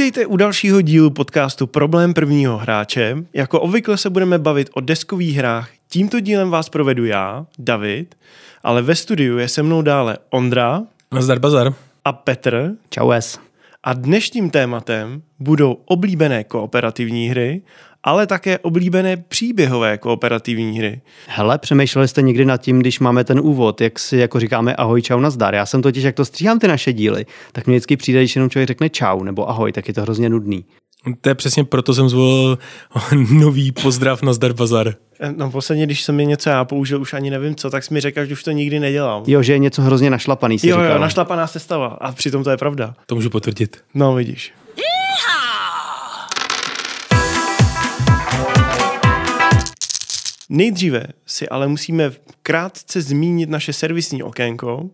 Vítejte u dalšího dílu podcastu Problém prvního hráče. Jako obvykle se budeme bavit o deskových hrách. Tímto dílem vás provedu já, David, ale ve studiu je se mnou dále Ondra. Nazdar bazar. A Petr. Čau es. A dnešním tématem budou oblíbené kooperativní hry ale také oblíbené příběhové kooperativní hry. Hele, přemýšleli jste někdy nad tím, když máme ten úvod, jak si jako říkáme ahoj, čau, nazdar. Já jsem totiž, jak to stříhám ty naše díly, tak mě vždycky přijde, když jenom člověk řekne čau nebo ahoj, tak je to hrozně nudný. To je přesně proto jsem zvolil nový pozdrav na Zdar Bazar. No posledně, když jsem mi něco já použil, už ani nevím co, tak jsi mi řekl, že už to nikdy nedělám. Jo, že je něco hrozně našlapaný, si Jo, říkal. jo, našlapaná sestava. A přitom to je pravda. To můžu potvrdit. No, vidíš. Nejdříve si ale musíme krátce zmínit naše servisní okénko.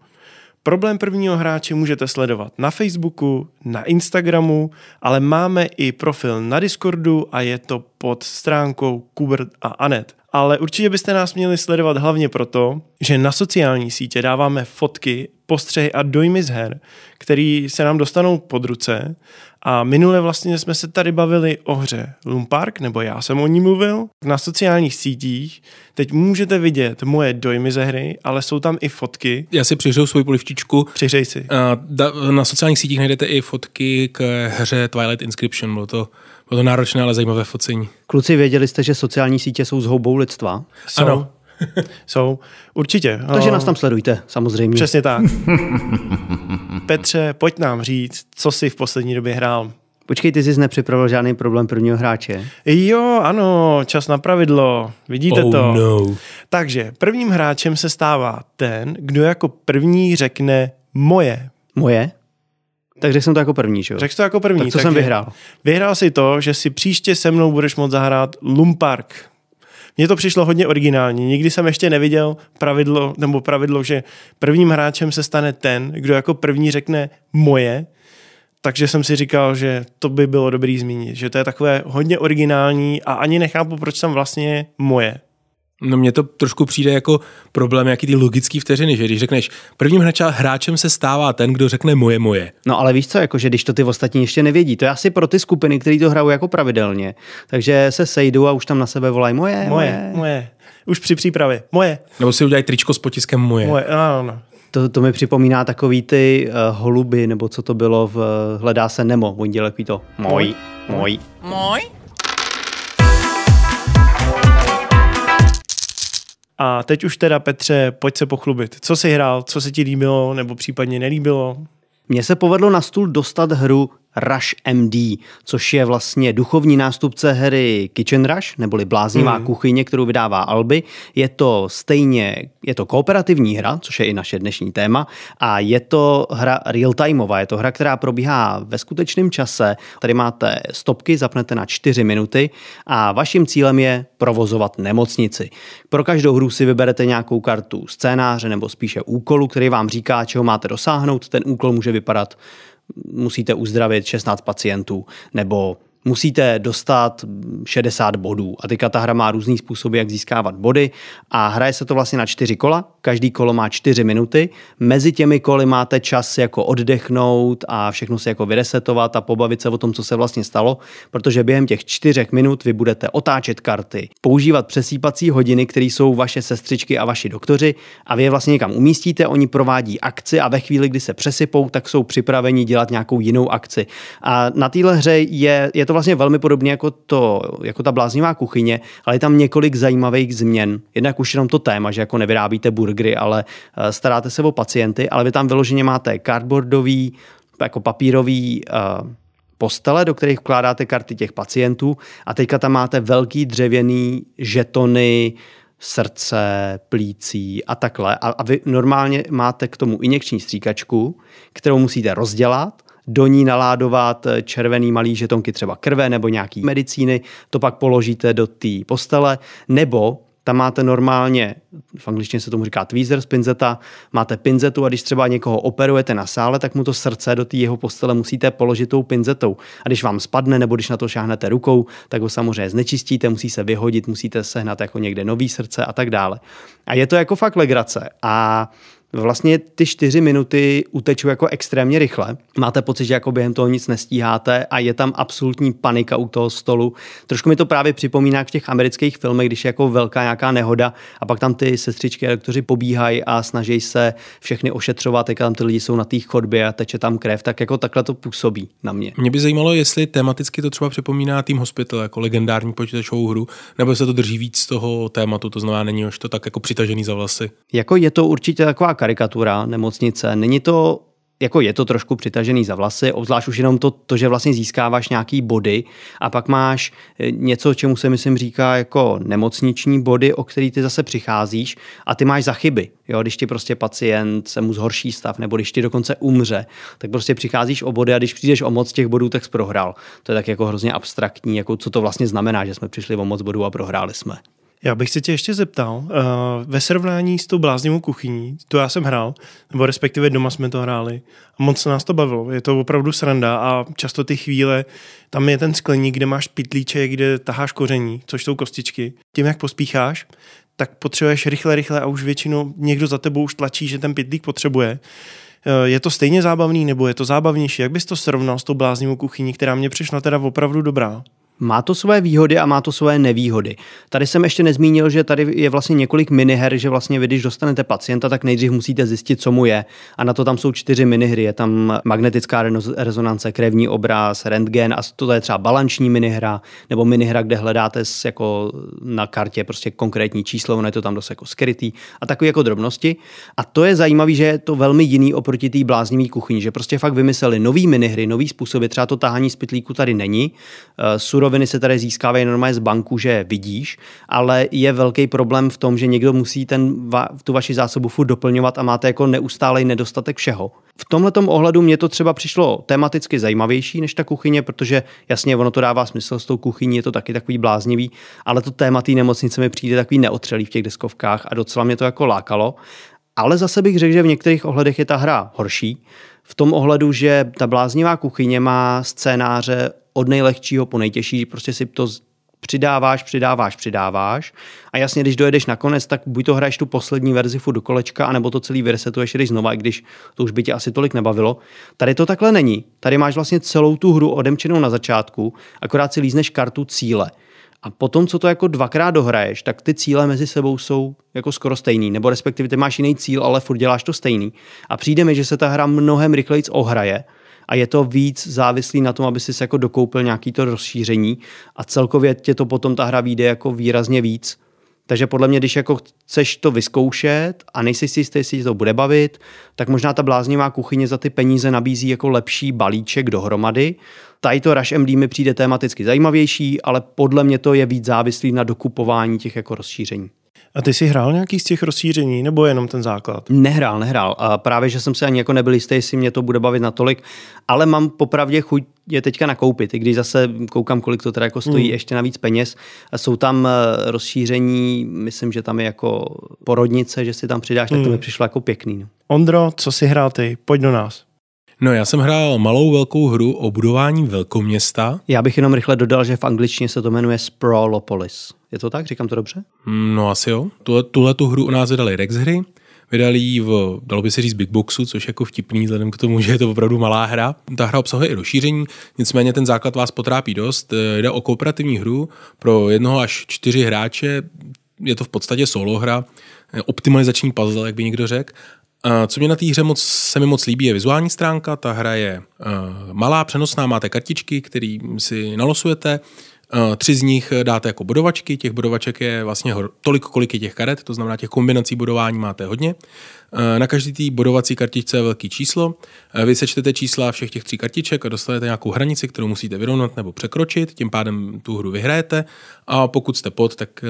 Problém prvního hráče můžete sledovat na Facebooku, na Instagramu, ale máme i profil na Discordu a je to pod stránkou Kubert a Anet. Ale určitě byste nás měli sledovat hlavně proto, že na sociální sítě dáváme fotky, postřehy a dojmy z her, který se nám dostanou pod ruce a minule vlastně jsme se tady bavili o hře Lumpark, nebo já jsem o ní mluvil. Na sociálních sítích teď můžete vidět moje dojmy ze hry, ale jsou tam i fotky. Já si přihřeju svoji polivčičku. Přihřej si. Na sociálních sítích najdete i fotky k hře Twilight Inscription. Bylo to, bylo to náročné, ale zajímavé focení. Kluci, věděli jste, že sociální sítě jsou zhoubou lidstva? Jsou. Ano. jsou, určitě. Takže nás tam sledujte, samozřejmě. Přesně tak. Petře, pojď nám říct, co jsi v poslední době hrál. Počkej, ty jsi nepřipravil žádný problém prvního hráče. Jo, ano, čas na pravidlo. Vidíte oh, to? No. Takže prvním hráčem se stává ten, kdo jako první řekne moje. Moje? Tak řekl jsem to jako první, že jo? Řekl to jako první. Tak co jsem vyhrál? Vyhrál si to, že si příště se mnou budeš moct zahrát Lumpark. Mně to přišlo hodně originální. Nikdy jsem ještě neviděl pravidlo, nebo pravidlo, že prvním hráčem se stane ten, kdo jako první řekne moje, takže jsem si říkal, že to by bylo dobrý zmínit, že to je takové hodně originální a ani nechápu, proč tam vlastně moje. No mně to trošku přijde jako problém, jaký ty logický vteřiny, že když řekneš, prvním hráčem se stává ten, kdo řekne moje moje. No ale víš co, jako že když to ty ostatní ještě nevědí, to je asi pro ty skupiny, které to hrajou jako pravidelně. Takže se sejdou a už tam na sebe volají moje, moje. Moje, moje. Už při přípravě. Moje. Nebo si udělají tričko s potiskem moje. Moje, ano, ano. To, to mi připomíná takový ty uh, holuby, nebo co to bylo v uh, Hledá se Nemo. Oni dělají to můj, můj. Můj? A teď už teda, Petře, pojď se pochlubit. Co jsi hrál, co se ti líbilo, nebo případně nelíbilo? Mně se povedlo na stůl dostat hru Rush MD, což je vlastně duchovní nástupce hry Kitchen Rush, neboli bláznivá hmm. kuchyně, kterou vydává Alby. Je to stejně, je to kooperativní hra, což je i naše dnešní téma, a je to hra real-timeová, je to hra, která probíhá ve skutečném čase. Tady máte stopky, zapnete na 4 minuty a vaším cílem je provozovat nemocnici. Pro každou hru si vyberete nějakou kartu scénáře nebo spíše úkolu, který vám říká, čeho máte dosáhnout. Ten úkol může vypadat musíte uzdravit 16 pacientů, nebo musíte dostat 60 bodů. A teďka ta hra má různý způsoby, jak získávat body a hraje se to vlastně na čtyři kola. Každý kolo má čtyři minuty. Mezi těmi koly máte čas jako oddechnout a všechno se jako vyresetovat a pobavit se o tom, co se vlastně stalo, protože během těch čtyřech minut vy budete otáčet karty, používat přesýpací hodiny, které jsou vaše sestřičky a vaši doktoři a vy je vlastně někam umístíte, oni provádí akci a ve chvíli, kdy se přesypou, tak jsou připraveni dělat nějakou jinou akci. A na téhle hře je, je to vlastně velmi podobně jako, to, jako ta bláznivá kuchyně, ale je tam několik zajímavých změn. Jednak už jenom to téma, že jako nevyrábíte burgery, ale eh, staráte se o pacienty, ale vy tam vyloženě máte cardboardový, jako papírový uh, postele, do kterých vkládáte karty těch pacientů a teďka tam máte velký dřevěný žetony, srdce, plící a takhle. A, a vy normálně máte k tomu injekční stříkačku, kterou musíte rozdělat do ní naládovat červený malý žetonky třeba krve nebo nějaký medicíny, to pak položíte do té postele, nebo tam máte normálně, v angličtině se tomu říká tweezers, pinzeta, máte pinzetu a když třeba někoho operujete na sále, tak mu to srdce do té jeho postele musíte položit tou pinzetou. A když vám spadne nebo když na to šáhnete rukou, tak ho samozřejmě znečistíte, musí se vyhodit, musíte sehnat jako někde nový srdce a tak dále. A je to jako fakt legrace. A Vlastně ty čtyři minuty utečou jako extrémně rychle. Máte pocit, že jako během toho nic nestíháte a je tam absolutní panika u toho stolu. Trošku mi to právě připomíná v těch amerických filmech, když je jako velká nějaká nehoda a pak tam ty sestřičky a doktoři pobíhají a snaží se všechny ošetřovat, jak tam ty lidi jsou na té chodbě a teče tam krev, tak jako takhle to působí na mě. Mě by zajímalo, jestli tematicky to třeba připomíná Team Hospital jako legendární počítačovou hru, nebo se to drží víc z toho tématu, to znamená, není už to tak jako přitažený za vlasy. Jako je to určitě taková karikatura nemocnice. Není to jako je to trošku přitažený za vlasy, obzvlášť už jenom to, to, že vlastně získáváš nějaký body a pak máš eh, něco, čemu se myslím říká jako nemocniční body, o který ty zase přicházíš a ty máš za chyby. Jo, když ti prostě pacient se mu zhorší stav, nebo když ti dokonce umře, tak prostě přicházíš o body a když přijdeš o moc těch bodů, tak jsi prohrál. To je tak jako hrozně abstraktní, jako co to vlastně znamená, že jsme přišli o moc bodů a prohráli jsme. Já bych se tě ještě zeptal, uh, ve srovnání s tou bláznivou kuchyní, to já jsem hrál, nebo respektive doma jsme to hráli, a moc se nás to bavilo, je to opravdu sranda a často ty chvíle, tam je ten skleník, kde máš pitlíček, kde taháš koření, což jsou kostičky. Tím, jak pospícháš, tak potřebuješ rychle, rychle a už většinou někdo za tebou už tlačí, že ten pitlík potřebuje. Eh, je to stejně zábavný nebo je to zábavnější? Jak bys to srovnal s tou bláznivou kuchyní, která mě přišla teda opravdu dobrá? Má to své výhody a má to své nevýhody. Tady jsem ještě nezmínil, že tady je vlastně několik miniher, že vlastně vy, když dostanete pacienta, tak nejdřív musíte zjistit, co mu je. A na to tam jsou čtyři minihry. Je tam magnetická rezonance, krevní obraz, rentgen a to je třeba balanční minihra, nebo minihra, kde hledáte jako na kartě prostě konkrétní číslo, ono je to tam dost jako skrytý a takové jako drobnosti. A to je zajímavé, že je to velmi jiný oproti té bláznivý kuchyni, že prostě fakt vymysleli nový minihry, nový způsoby, třeba to tahání z pytlíku tady není. Uh, suroviny se tady získávají normálně z banku, že vidíš, ale je velký problém v tom, že někdo musí ten, tu vaši zásobu furt doplňovat a máte jako neustálej nedostatek všeho. V tomhle ohledu mě to třeba přišlo tematicky zajímavější než ta kuchyně, protože jasně ono to dává smysl s tou kuchyní, je to taky takový bláznivý, ale to téma té nemocnice mi přijde takový neotřelý v těch deskovkách a docela mě to jako lákalo. Ale zase bych řekl, že v některých ohledech je ta hra horší. V tom ohledu, že ta bláznivá kuchyně má scénáře od nejlehčího po nejtěžší, prostě si to přidáváš, přidáváš, přidáváš a jasně, když dojedeš nakonec, tak buď to hraješ tu poslední verzi do kolečka, anebo to celý vyresetuješ, jdeš znova, i když to už by tě asi tolik nebavilo. Tady to takhle není. Tady máš vlastně celou tu hru odemčenou na začátku, akorát si lízneš kartu cíle. A potom, co to jako dvakrát dohraješ, tak ty cíle mezi sebou jsou jako skoro stejný, nebo respektive ty máš jiný cíl, ale furt děláš to stejný. A přijde mi, že se ta hra mnohem rychleji ohraje a je to víc závislý na tom, aby si jako dokoupil nějaký to rozšíření a celkově tě to potom ta hra vyjde jako výrazně víc. Takže podle mě, když jako chceš to vyzkoušet a nejsi si jistý, jestli to bude bavit, tak možná ta bláznivá kuchyně za ty peníze nabízí jako lepší balíček dohromady. Tady to Rush MD mi přijde tematicky zajímavější, ale podle mě to je víc závislý na dokupování těch jako rozšíření. A ty jsi hrál nějaký z těch rozšíření, nebo jenom ten základ? Nehrál, nehrál. A právě, že jsem se ani jako nebyl jistý, jestli mě to bude bavit natolik, ale mám popravdě chuť je teďka nakoupit, i když zase koukám, kolik to teda jako stojí hmm. ještě navíc peněz. A jsou tam eh, rozšíření, myslím, že tam je jako porodnice, že si tam přidáš, tak to mi hmm. přišlo jako pěkný. No. Ondro, co si hrál ty? Pojď do nás. No já jsem hrál malou velkou hru o budování velkoměsta. Já bych jenom rychle dodal, že v angličtině se to jmenuje Sprawlopolis. Je to tak? Říkám to dobře? No asi jo. Tuhle, tuhle tu hru u nás vydali Rex hry. Vydali ji v, dalo by se říct, Big Boxu, což je jako vtipný, vzhledem k tomu, že je to opravdu malá hra. Ta hra obsahuje i rozšíření, nicméně ten základ vás potrápí dost. Jde o kooperativní hru pro jednoho až čtyři hráče. Je to v podstatě solo hra, optimalizační puzzle, jak by někdo řekl. Co mě na té hře moc, se mi moc líbí, je vizuální stránka. Ta hra je malá, přenosná, máte kartičky, které si nalosujete. Uh, tři z nich dáte jako bodovačky, těch bodovaček je vlastně tolik, kolik je těch karet, to znamená těch kombinací bodování máte hodně. Uh, na každý té bodovací kartičce je velký číslo. Vy sečtete čísla všech těch tří kartiček a dostanete nějakou hranici, kterou musíte vyrovnat nebo překročit, tím pádem tu hru vyhrajete a pokud jste pod, tak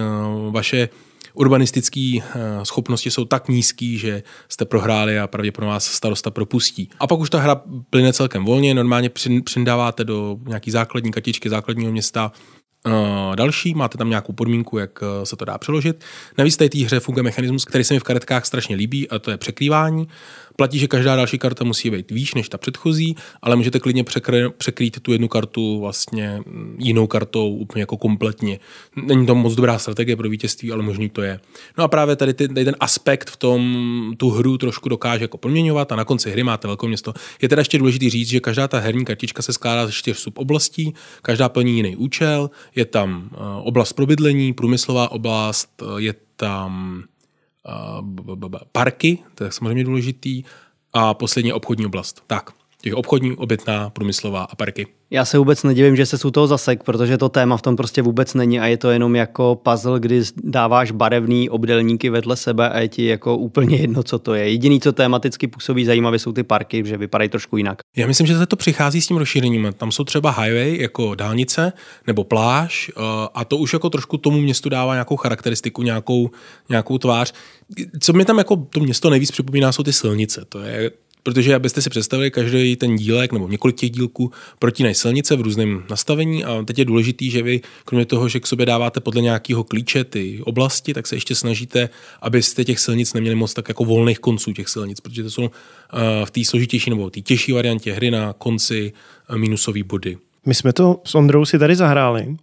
vaše urbanistické eh, schopnosti jsou tak nízký, že jste prohráli a pravděpodobně vás starosta propustí. A pak už ta hra plyne celkem volně, normálně přindáváte do nějaký základní kartičky základního města eh, další, máte tam nějakou podmínku, jak eh, se to dá přeložit. Navíc té hře funguje mechanismus, který se mi v karetkách strašně líbí, a to je překrývání. Platí, že každá další karta musí být výš než ta předchozí, ale můžete klidně překrýt tu jednu kartu vlastně jinou kartou úplně jako kompletně. Není to moc dobrá strategie pro vítězství, ale možný to je. No a právě tady, ty, tady ten aspekt v tom tu hru trošku dokáže jako proměňovat a na konci hry máte velké město. Je teda ještě důležité říct, že každá ta herní kartička se skládá ze čtyř suboblastí, každá plní jiný účel, je tam eh, oblast pro bydlení, průmyslová oblast, eh, je tam parky, to je samozřejmě důležitý, a poslední obchodní oblast. Tak, těch obchodní, obytná, průmyslová a parky. Já se vůbec nedivím, že se u toho zasek, protože to téma v tom prostě vůbec není a je to jenom jako puzzle, kdy dáváš barevný obdelníky vedle sebe a je ti jako úplně jedno, co to je. Jediný, co tematicky působí zajímavě, jsou ty parky, že vypadají trošku jinak. Já myslím, že to přichází s tím rozšířením. Tam jsou třeba highway jako dálnice nebo pláž a to už jako trošku tomu městu dává nějakou charakteristiku, nějakou, nějakou tvář. Co mi tam jako to město nejvíc připomíná, jsou ty silnice. To je protože abyste si představili, každý ten dílek nebo několik těch dílků protínají silnice v různém nastavení a teď je důležitý, že vy kromě toho, že k sobě dáváte podle nějakého klíče ty oblasti, tak se ještě snažíte, abyste těch silnic neměli moc tak jako volných konců těch silnic, protože to jsou uh, v té složitější nebo té těžší variantě hry na konci uh, minusové body. My jsme to s Ondrou si tady zahráli.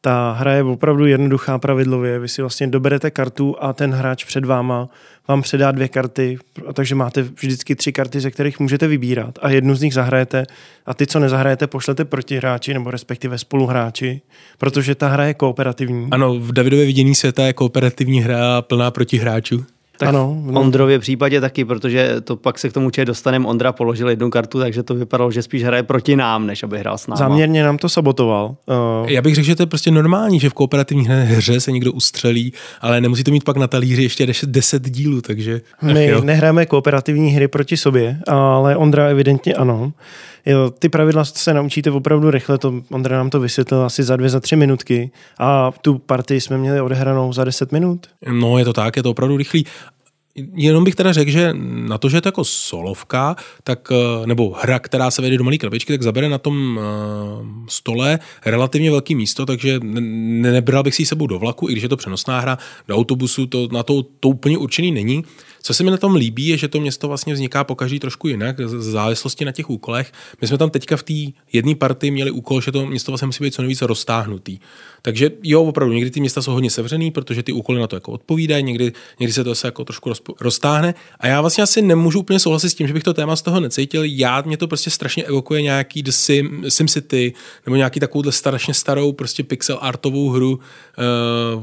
Ta hra je opravdu jednoduchá pravidlově. Vy si vlastně doberete kartu a ten hráč před váma vám předá dvě karty, takže máte vždycky tři karty, ze kterých můžete vybírat a jednu z nich zahrajete a ty, co nezahrajete, pošlete proti hráči nebo respektive spoluhráči, protože ta hra je kooperativní. Ano, v Davidově vidění světa je kooperativní hra plná proti hráčů. Tak ano, v no. Ondrově případě taky, protože to pak se k tomu určitě dostaneme. Ondra položil jednu kartu, takže to vypadalo, že spíš hraje proti nám, než aby hrál s námi. Záměrně nám to sabotoval. Uh... Já bych řekl, že to je prostě normální, že v kooperativní hře se někdo ustřelí, ale nemusí to mít pak na talíři ještě 10 dílů, takže... My nehráme kooperativní hry proti sobě, ale Ondra evidentně ano. Jo, ty pravidla se naučíte opravdu rychle, to Ondra nám to vysvětlil asi za dvě, za tři minutky a tu partii jsme měli odehranou za deset minut. No je to tak, je to opravdu rychlý. Jenom bych teda řekl, že na to, že je to jako solovka, tak, eh, nebo hra, která se vede do malé krabičky, tak zabere na tom eh, stole relativně velký místo, takže nebral bych si ji sebou do vlaku, i když je to přenosná hra, do autobusu, to na to, to úplně určený není. Co se mi na tom líbí, je, že to město vlastně vzniká po každý trošku jinak, z závislosti na těch úkolech. My jsme tam teďka v té jedné partii měli úkol, že to město vlastně musí být co nejvíce roztáhnutý. Takže jo, opravdu, někdy ty města jsou hodně sevřený, protože ty úkoly na to jako odpovídají, někdy, někdy se to se jako trošku roztáhne. A já vlastně asi nemůžu úplně souhlasit s tím, že bych to téma z toho necítil. Já mě to prostě strašně evokuje nějaký The Sim, Sim City nebo nějaký takovouhle strašně starou prostě pixel artovou hru, eh,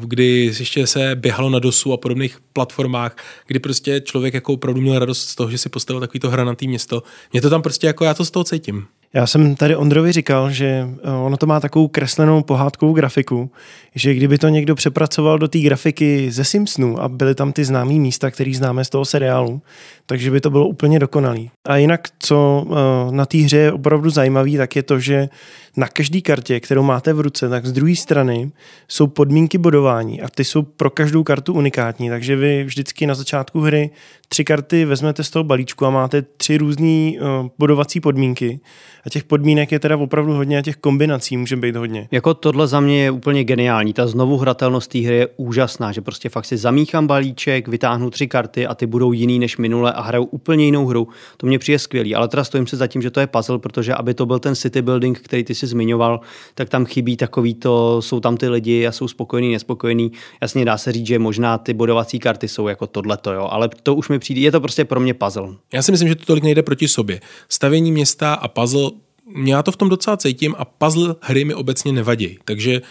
kdy ještě se běhalo na dosu a podobných platformách, kdy prostě člověk jako opravdu měl radost z toho, že si postavil takovýto hranatý město. Mě to tam prostě jako já to z toho cítím. Já jsem tady Ondrovi říkal, že eh, ono to má takovou kreslenou pohádkovou grafiku, že kdyby to někdo přepracoval do té grafiky ze Simpsonu a byly tam ty známé místa, které známe z toho seriálu, takže by to bylo úplně dokonalý. A jinak, co eh, na té hře je opravdu zajímavý, tak je to, že na každé kartě, kterou máte v ruce, tak z druhé strany jsou podmínky bodování a ty jsou pro každou kartu unikátní, takže vy vždycky na začátku hry tři karty vezmete z toho balíčku a máte tři různé uh, bodovací podmínky. A těch podmínek je teda opravdu hodně a těch kombinací může být hodně. Jako tohle za mě je úplně geniální. Ta znovu hratelnost té hry je úžasná, že prostě fakt si zamíchám balíček, vytáhnu tři karty a ty budou jiný než minule a hrajou úplně jinou hru. To mě přijde skvělý, ale teda stojím se za tím, že to je puzzle, protože aby to byl ten city building, který ty si zmiňoval, tak tam chybí takový to, jsou tam ty lidi a jsou spokojení, nespokojení. Jasně dá se říct, že možná ty bodovací karty jsou jako tohleto, jo, ale to už mi přijde, je to prostě pro mě puzzle. Já si myslím, že to tolik nejde proti sobě. Stavění města a puzzle já to v tom docela cítím a puzzle hry mi obecně nevadí. Takže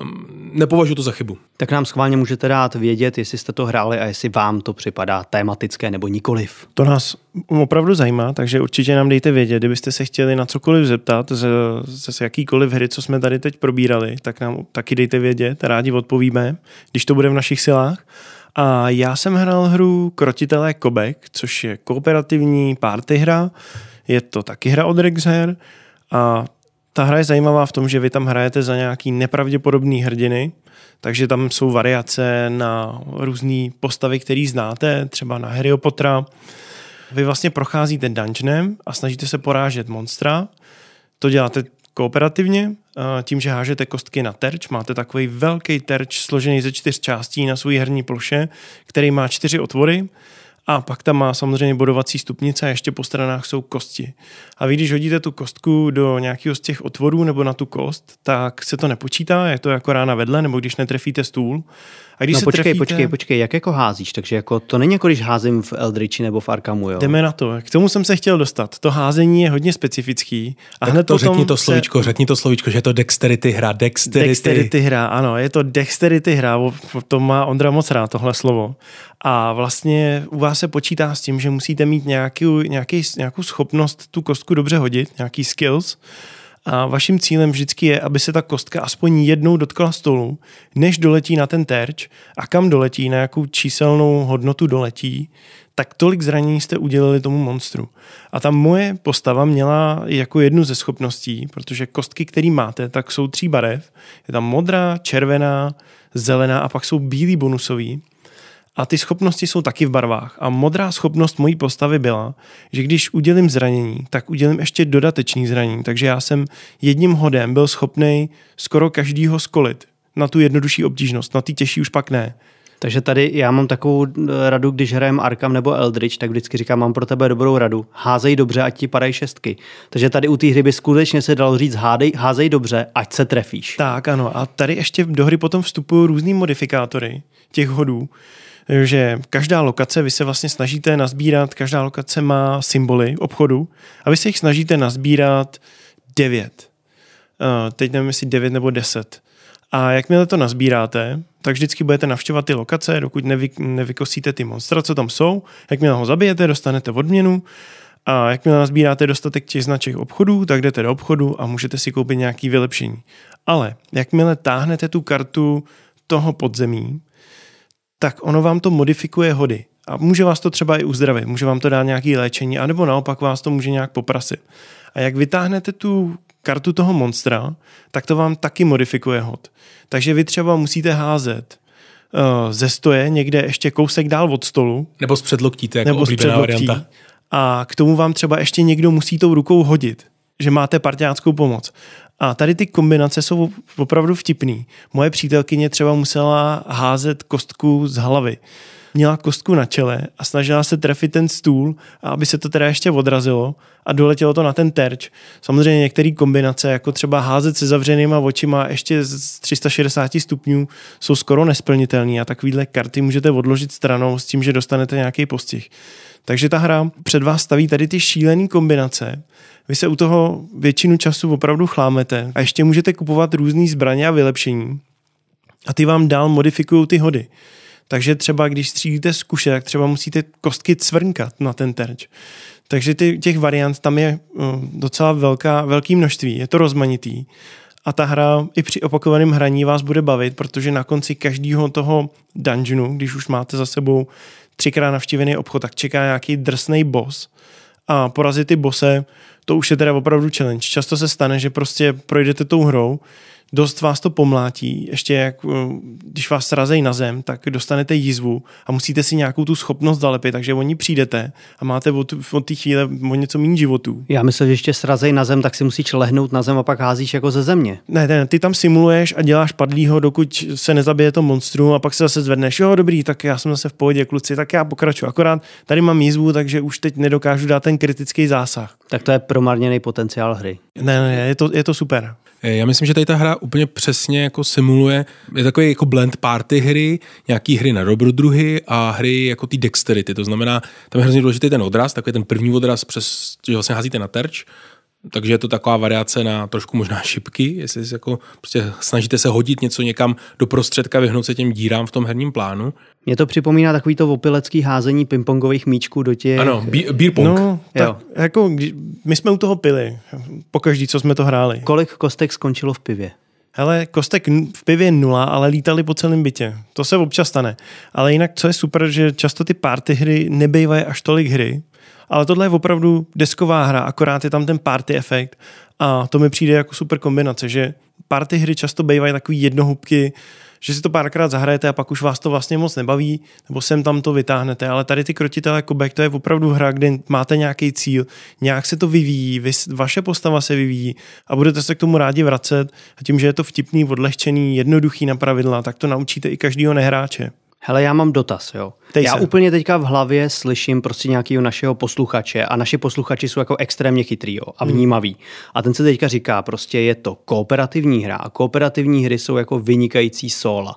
um, nepovažuji to za chybu. Tak nám schválně můžete dát vědět, jestli jste to hráli a jestli vám to připadá tematické nebo nikoliv. To nás opravdu zajímá, takže určitě nám dejte vědět, kdybyste se chtěli na cokoliv zeptat z, z jakýkoliv hry, co jsme tady teď probírali, tak nám taky dejte vědět, rádi odpovíme, když to bude v našich silách. A já jsem hrál hru Krotitelé Kobek, což je kooperativní party hra. Je to taky hra od Rexher a ta hra je zajímavá v tom, že vy tam hrajete za nějaký nepravděpodobný hrdiny, takže tam jsou variace na různé postavy, které znáte, třeba na Harry Pottera. Vy vlastně procházíte dungeonem a snažíte se porážet monstra. To děláte kooperativně, tím, že hážete kostky na terč. Máte takový velký terč složený ze čtyř částí na svůj herní ploše, který má čtyři otvory A pak tam má samozřejmě bodovací stupnice a ještě po stranách jsou kosti. A vy, když hodíte tu kostku do nějakého z těch otvorů nebo na tu kost, tak se to nepočítá, je to jako rána vedle, nebo když netrefíte stůl. A když no se počkej, trefíte... počkej, počkej, jak jako házíš? Takže jako to není jako když házím v Eldritchi nebo v Arkamu, jo? Jdeme na to. K tomu jsem se chtěl dostat. To házení je hodně specifický. A tak hned to řekni to slovíčko, se... řekni to slovíčko, že je to dexterity hra, dexterity. Dexterity hra, ano, je to dexterity hra, to má Ondra moc rád, tohle slovo. A vlastně u vás se počítá s tím, že musíte mít nějaký, nějaký, nějakou schopnost tu kostku dobře hodit, nějaký skills, a vaším cílem vždycky je, aby se ta kostka aspoň jednou dotkla stolu, než doletí na ten terč a kam doletí, na jakou číselnou hodnotu doletí, tak tolik zranění jste udělali tomu monstru. A ta moje postava měla jako jednu ze schopností, protože kostky, které máte, tak jsou tří barev. Je tam modrá, červená, zelená a pak jsou bílý bonusový. A ty schopnosti jsou taky v barvách. A modrá schopnost mojí postavy byla, že když udělím zranění, tak udělím ještě dodatečný zranění. Takže já jsem jedním hodem byl schopný skoro každýho skolit na tu jednodušší obtížnost, na ty těžší už pak ne. Takže tady já mám takovou eh, radu, když hrajem Arkham nebo Eldritch, tak vždycky říkám, mám pro tebe dobrou radu. Házej dobře, ať ti padají šestky. Takže tady u té hry by skutečně se dalo říct, hádej, házej dobře, ať se trefíš. Tak, ano. A tady ještě do hry potom vstupují různý modifikátory těch hodů že každá lokace, vy se vlastně snažíte nazbírat, každá lokace má symboly obchodu a vy se jich snažíte nazbírat devět. Uh, teď nevím, jestli devět nebo deset. A jakmile to nazbíráte, tak vždycky budete navštěvovat ty lokace, dokud nevy, nevykosíte ty monstra, co tam jsou. Jakmile ho zabijete, dostanete odměnu. A jakmile nazbíráte dostatek těch značek obchodů, tak jdete do obchodu a můžete si koupit nějaký vylepšení. Ale jakmile táhnete tu kartu toho podzemí, tak ono vám to modifikuje hody. A může vás to třeba i uzdravit, může vám to dát nějaké léčení, anebo naopak vás to může nějak poprasit. A jak vytáhnete tu kartu toho monstra, tak to vám taky modifikuje hod. Takže vy třeba musíte házet uh, ze stoje někde ještě kousek dál od stolu. Nebo z předloktíte, jako nebo z předloktí, varianta. A k tomu vám třeba ještě někdo musí tou rukou hodit, že máte partiáckou pomoc. A tady ty kombinace jsou opravdu vtipný. Moje přítelkyně třeba musela házet kostku z hlavy. Měla kostku na čele a snažila se trefit ten stůl, aby se to teda ještě odrazilo a doletělo to na ten terč. Samozřejmě některé kombinace, jako třeba házet se zavřenýma očima ještě z 360 stupňů, jsou skoro nesplnitelné a takovýhle karty můžete odložit stranou s tím, že dostanete nějaký postih. Takže ta hra před vás staví tady ty šílené kombinace, vy se u toho většinu času opravdu chlámete a ještě můžete kupovat různé zbraně a vylepšení a ty vám dál modifikují ty hody. Takže třeba když střílíte z kuše, tak třeba musíte kostky cvrnkat na ten terč. Takže ty, těch variant tam je uh, docela velká, velký množství, je to rozmanitý. A ta hra i při opakovaném hraní vás bude bavit, protože na konci každého toho dungeonu, když už máte za sebou třikrát navštívený obchod, tak čeká nějaký drsný boss. A porazit ty bose to už je teda opravdu challenge. Často se stane, že prostě projdete tou hrou, dost vás to pomlátí, ještě jak, eh, když vás srazejí na zem, tak dostanete jízvu a musíte si nějakou tu schopnost zalepit, takže oni přijdete a máte od, od té chvíle o něco méně životů. Já myslím, že ještě srazej na zem, tak si musíš lehnout na zem a pak házíš jako ze země. Ne, ne, ty tam simuluješ a děláš padlýho, dokud se nezabije to monstrum a pak se zase zvedneš. Jo, dobrý, tak já jsem zase v pohodě, kluci, tak já pokračuju. Akorát tady mám jízvu, takže už teď nedokážu dát ten kritický zásah. Tak to je promarněný potenciál hry. Ne, ne, je to, je to super. Eh, já myslím, že tady ta hra úplně přesně jako simuluje, je takový jako blend party hry, nějaký hry na dobrodruhy a hry jako ty dexterity. To znamená, tam je hrozně důležitý ten odraz, takový ten první odraz, přes, že vlastně házíte na terč, takže je to taková variace na trošku možná šipky, jestli se jako prostě snažíte se hodit něco někam do prostředka, vyhnout se těm dírám v tom herním plánu. Mě to připomíná takový to opilecký házení pingpongových míčků do těch... Ano, beer pong. No, tak jako my jsme u toho pili, pokaždý, co jsme to hráli. Kolik kostek skončilo v pivě? Hele, kostek v pivě nula, ale lítali po celém bytě. To se občas stane. Ale jinak, co je super, že často ty party hry nebejvají až tolik hry, ale tohle je opravdu desková hra, akorát je tam ten party efekt a to mi přijde jako super kombinace, že party hry často bývají takový jednohubky, že si to párkrát zahrajete a pak už vás to vlastně moc nebaví, nebo sem tam to vytáhnete, ale tady ty krotitelé kobek, to je opravdu hra, kde máte nějaký cíl, nějak se to vyvíjí, vy, vaše postava se vyvíjí a budete se k tomu rádi vracet a tím, že je to vtipný, odlehčený, jednoduchý na pravidla, tak to naučíte i každého nehráče. Hele, já mám dotaz, jo. Tej já se. úplně teďka v hlavě slyším prostě nějakého našeho posluchače a naši posluchači jsou jako extrémně chytrý jo, a vnímaví. A ten se teďka říká, prostě je to kooperativní hra a kooperativní hry jsou jako vynikající sóla.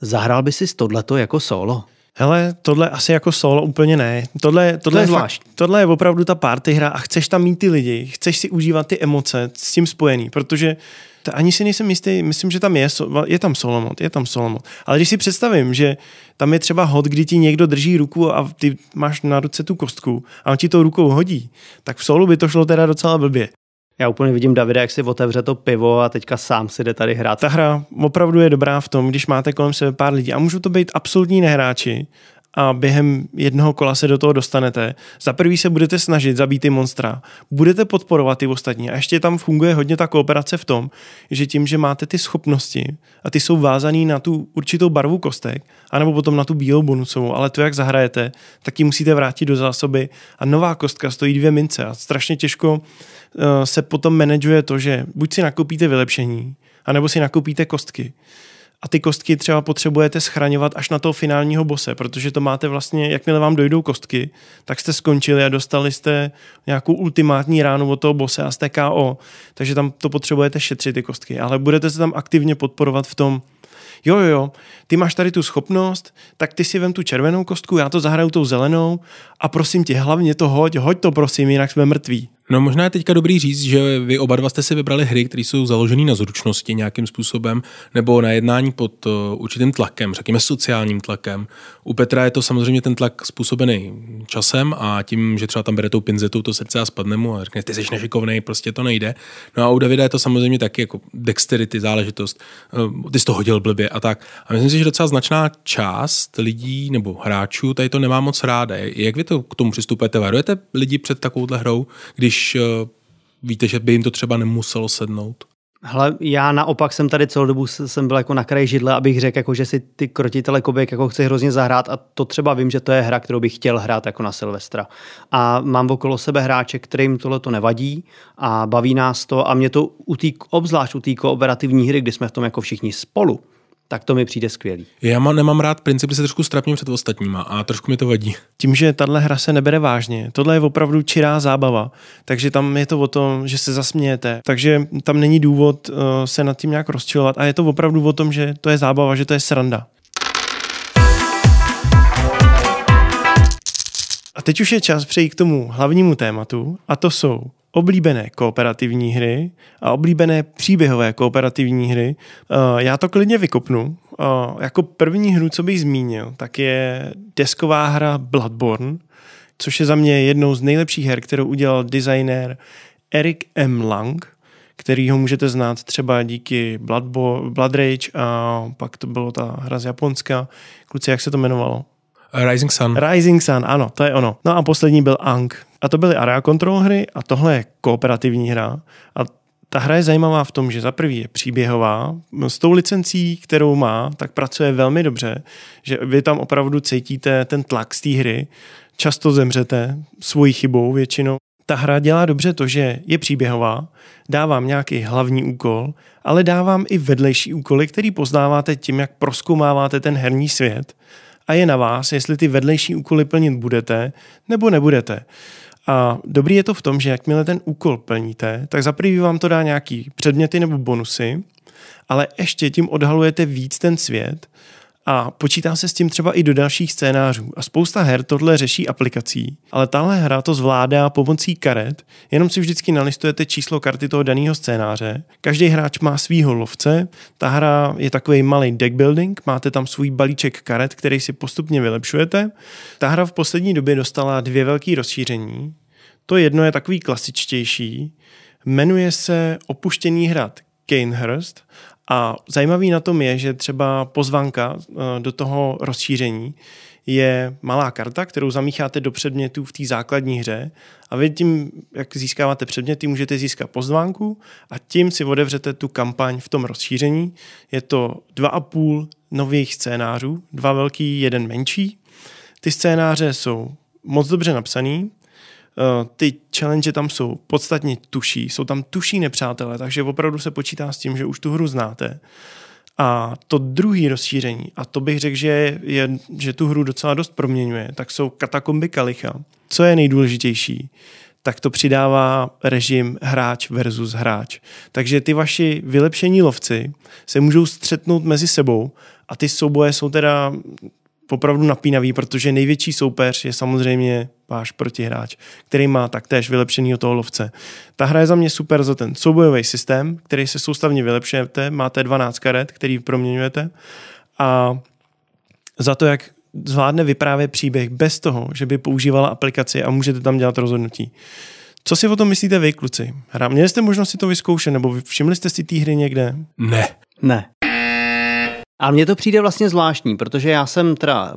Zahrál by si tohleto jako solo? Hele, tohle asi jako solo úplně ne. Tohle, tohle, je je, fakt, zvlášť. tohle je opravdu ta party hra a chceš tam mít ty lidi, chceš si užívat ty emoce s tím spojený, protože to ani si nejsem jistý, myslím, že tam je, je tam solo mod, je tam solo mod. Ale když si představím, že tam je třeba hod, kdy ti někdo drží ruku a ty máš na ruce tu kostku a on ti tou rukou hodí, tak v solu by to šlo teda docela blbě. Já úplně vidím Davida, jak si otevře to pivo a teďka sám si jde tady hrát. Ta hra opravdu je dobrá v tom, když máte kolem sebe pár lidí a můžou to být absolutní nehráči a během jednoho kola se do toho dostanete. Za prvý se budete snažit zabít ty monstra, budete podporovat ty ostatní a ještě tam funguje hodně ta kooperace v tom, že tím, že máte ty schopnosti a ty jsou vázaný na tu určitou barvu kostek, anebo potom na tu bílou bonusovou, ale to, jak zahrajete, tak ji musíte vrátit do zásoby a nová kostka stojí dvě mince a strašně těžko eh, se potom manažuje to, že buď si nakoupíte vylepšení, anebo si nakoupíte kostky. A ty kostky třeba potřebujete schraňovat až na toho finálního bose, protože to máte vlastně, jakmile vám dojdou kostky, tak jste skončili a dostali jste nějakou ultimátní ránu od toho bose a jste KO. Takže tam to potřebujete šetřit ty kostky. Ale budete se tam aktivně podporovat v tom, jo, jo, jo, ty máš tady tu schopnost, tak ty si vem tu červenou kostku, já to zahraju tou zelenou a prosím tě, hlavně to hoď, hoď to prosím, jinak jsme mrtví. No možná je teďka dobrý říct, že vy oba dva jste si vybrali hry, které jsou založené na zručnosti nějakým způsobem, nebo na jednání pod uh, určitým tlakem, řekněme sociálním tlakem. U Petra je to samozřejmě ten tlak způsobený časem a tím, že třeba tam bere tou pinzetou to srdce a spadne mu a řekne, ty jsi nešikovnej, prostě to nejde. No a u Davida je to samozřejmě taky jako dexterity záležitost. Uh, ty jsi to hodil blbě a tak. A myslím si, že docela značná část lidí nebo hráčů tady to nemá moc ráda. Jak vy to k tomu přistupujete? Varujete lidi před takovouhle hrou, když uh, víte, že by jim to třeba nemuselo sednout? Hele, já naopak jsem tady celou dobu jsem byl jako na kraji židle, abych řekl, jako, že si ty krotitele koběk jako chci hrozně zahrát a to třeba vím, že to je hra, kterou bych chtěl hrát jako na Silvestra. A mám okolo sebe hráče, kterým tohle to nevadí a baví nás to a mě to u tý, obzvlášť u té kooperativní hry, kdy jsme v tom jako všichni spolu, tak to mi přijde skvělý. Já má, nemám rád princip, že se trošku strapním před ostatníma a trošku mi to vadí. tím, že tahle hra se nebere vážně. Tohle je opravdu čirá zábava, takže tam je to o tom, že se zasmějete, takže tam není důvod uh, se nad tím nějak rozčilovat a je to opravdu o tom, že to je zábava, že to je sranda. A teď už je čas přejít k tomu hlavnímu tématu a to jsou oblíbené kooperativní hry a oblíbené příběhové kooperativní hry. Uh, Já to klidně vykopnu. Uh, Jako první hru, co bych zmínil, tak je desková hra Bloodborne, což je za mě jednou z nejlepších her, kterou udělal designér Eric M. Lang, který ho můžete znát třeba díky Bloodbo- Blood Rage a pak to bylo ta hra z Japonska. Kluci, jak se to jmenovalo? Rising Sun. Rising Sun, ano, to je ono. No a poslední byl Ang. A to byly area control hry a tohle je kooperativní hra. A ta hra je zajímavá v tom, že za prvý je příběhová, s tou licencí, kterou má, tak pracuje velmi dobře, že vy tam opravdu cítíte ten tlak z té hry, často zemřete svojí chybou většinou. Ta hra dělá dobře to, že je příběhová, dávám nějaký hlavní úkol, ale dávám i vedlejší úkoly, který poznáváte tím, jak proskoumáváte ten herní svět a je na vás, jestli ty vedlejší úkoly plnit budete nebo nebudete. A dobrý je to v tom, že jakmile ten úkol plníte, tak za prvý vám to dá nějaký předměty nebo bonusy, ale ještě tím odhalujete víc ten svět a počítá se s tím třeba i do dalších scénářů. A spousta her tohle řeší aplikací, ale tahle hra to zvládá pomocí karet, jenom si vždycky nalistujete číslo karty toho daného scénáře. Každý hráč má svýho lovce, ta hra je takový malý deck building, máte tam svůj balíček karet, který si postupně vylepšujete. Ta hra v poslední době dostala dvě velké rozšíření. To jedno je takový klasičtější, jmenuje se Opuštěný hrad Kanehurst a zajímavý na tom je, že třeba pozvánka eh, do toho rozšíření je malá karta, kterou zamícháte do předmětů v té základní hře a vy tím, jak získáváte předměty, můžete získat pozvánku a tím si otevřete tu kampaň v tom rozšíření. Je to dva a půl nových scénářů, dva velký, jeden menší. Ty scénáře jsou moc dobře napsaný, ty challenge tam jsou podstatně tuší, jsou tam tuší nepřátelé, takže opravdu se počítá s tím, že už tu hru znáte. A to druhý rozšíření, a to bych řekl, že, je, že tu hru docela dost proměňuje, tak jsou katakomby Kalicha. Co je nejdůležitější? tak to přidává režim hráč versus hráč. Takže ty vaši vylepšení lovci se můžou střetnout mezi sebou a ty souboje jsou teda opravdu napínavý, protože největší soupeř je samozřejmě váš protihráč, který má taktéž vylepšený toho lovce. Ta hra je za mě super za ten soubojový systém, který se soustavně vylepšujete, máte 12 karet, který proměňujete a za to, jak zvládne vyprávět příběh bez toho, že by používala aplikaci a můžete tam dělat rozhodnutí. Co si o tom myslíte vy, kluci? Hra, měli jste možnost si to vyzkoušet, nebo všimli jste si té hry někde? Ne. Ne. A mně to přijde vlastně zvláštní, protože já jsem teda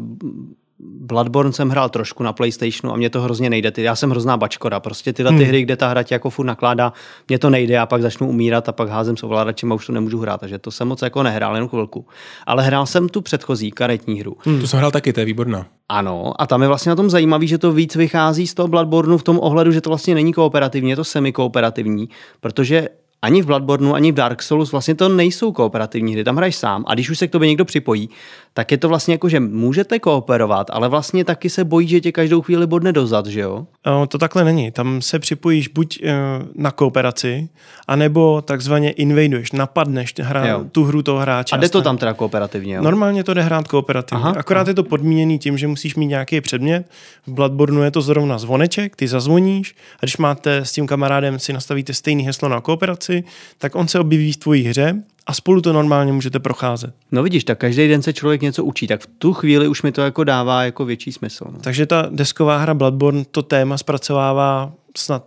Bloodborne jsem hrál trošku na PlayStationu a mě to hrozně nejde. Já jsem hrozná bačkoda. Prostě tyhle ty hmm. hry, kde ta hra tě jako furt nakládá, mě to nejde, a pak začnu umírat a pak házím s ovladačem a už to nemůžu hrát. Takže to jsem moc jako nehrál, jen chvilku. Ale hrál jsem tu předchozí karetní hru. Hmm. Tu jsem hrál taky, to je výborná. Ano, a tam je vlastně na tom zajímavý, že to víc vychází z toho Bloodborneu v tom ohledu, že to vlastně není kooperativní, je to semi-kooperativní, protože ani v Bloodborneu, ani v Dark Souls vlastně to nejsou kooperativní hry, tam hraješ sám a když už se k tobě někdo připojí, tak je to vlastně jako, že můžete kooperovat, ale vlastně taky se bojí, že tě každou chvíli bodne dozad, že jo? No, to takhle není. Tam se připojíš buď uh, na kooperaci, anebo takzvaně invaduješ, napadneš hra, jo. tu hru toho hráče. A jde to tam teda kooperativně, jo? Normálně to jde hrát kooperativně. Aha, Akorát aha. je to podmíněný tím, že musíš mít nějaký předmět. V Bloodborneu je to zrovna zvoneček, ty zazvoníš a když máte s tím kamarádem si nastavíte stejný heslo na kooperaci, tak on se objeví v tvojí hře a spolu to normálně můžete procházet. No vidíš, tak každý den se člověk něco učí, tak v tu chvíli už mi to jako dává jako větší smysl. No. Takže ta desková hra Bloodborne to téma zpracovává snad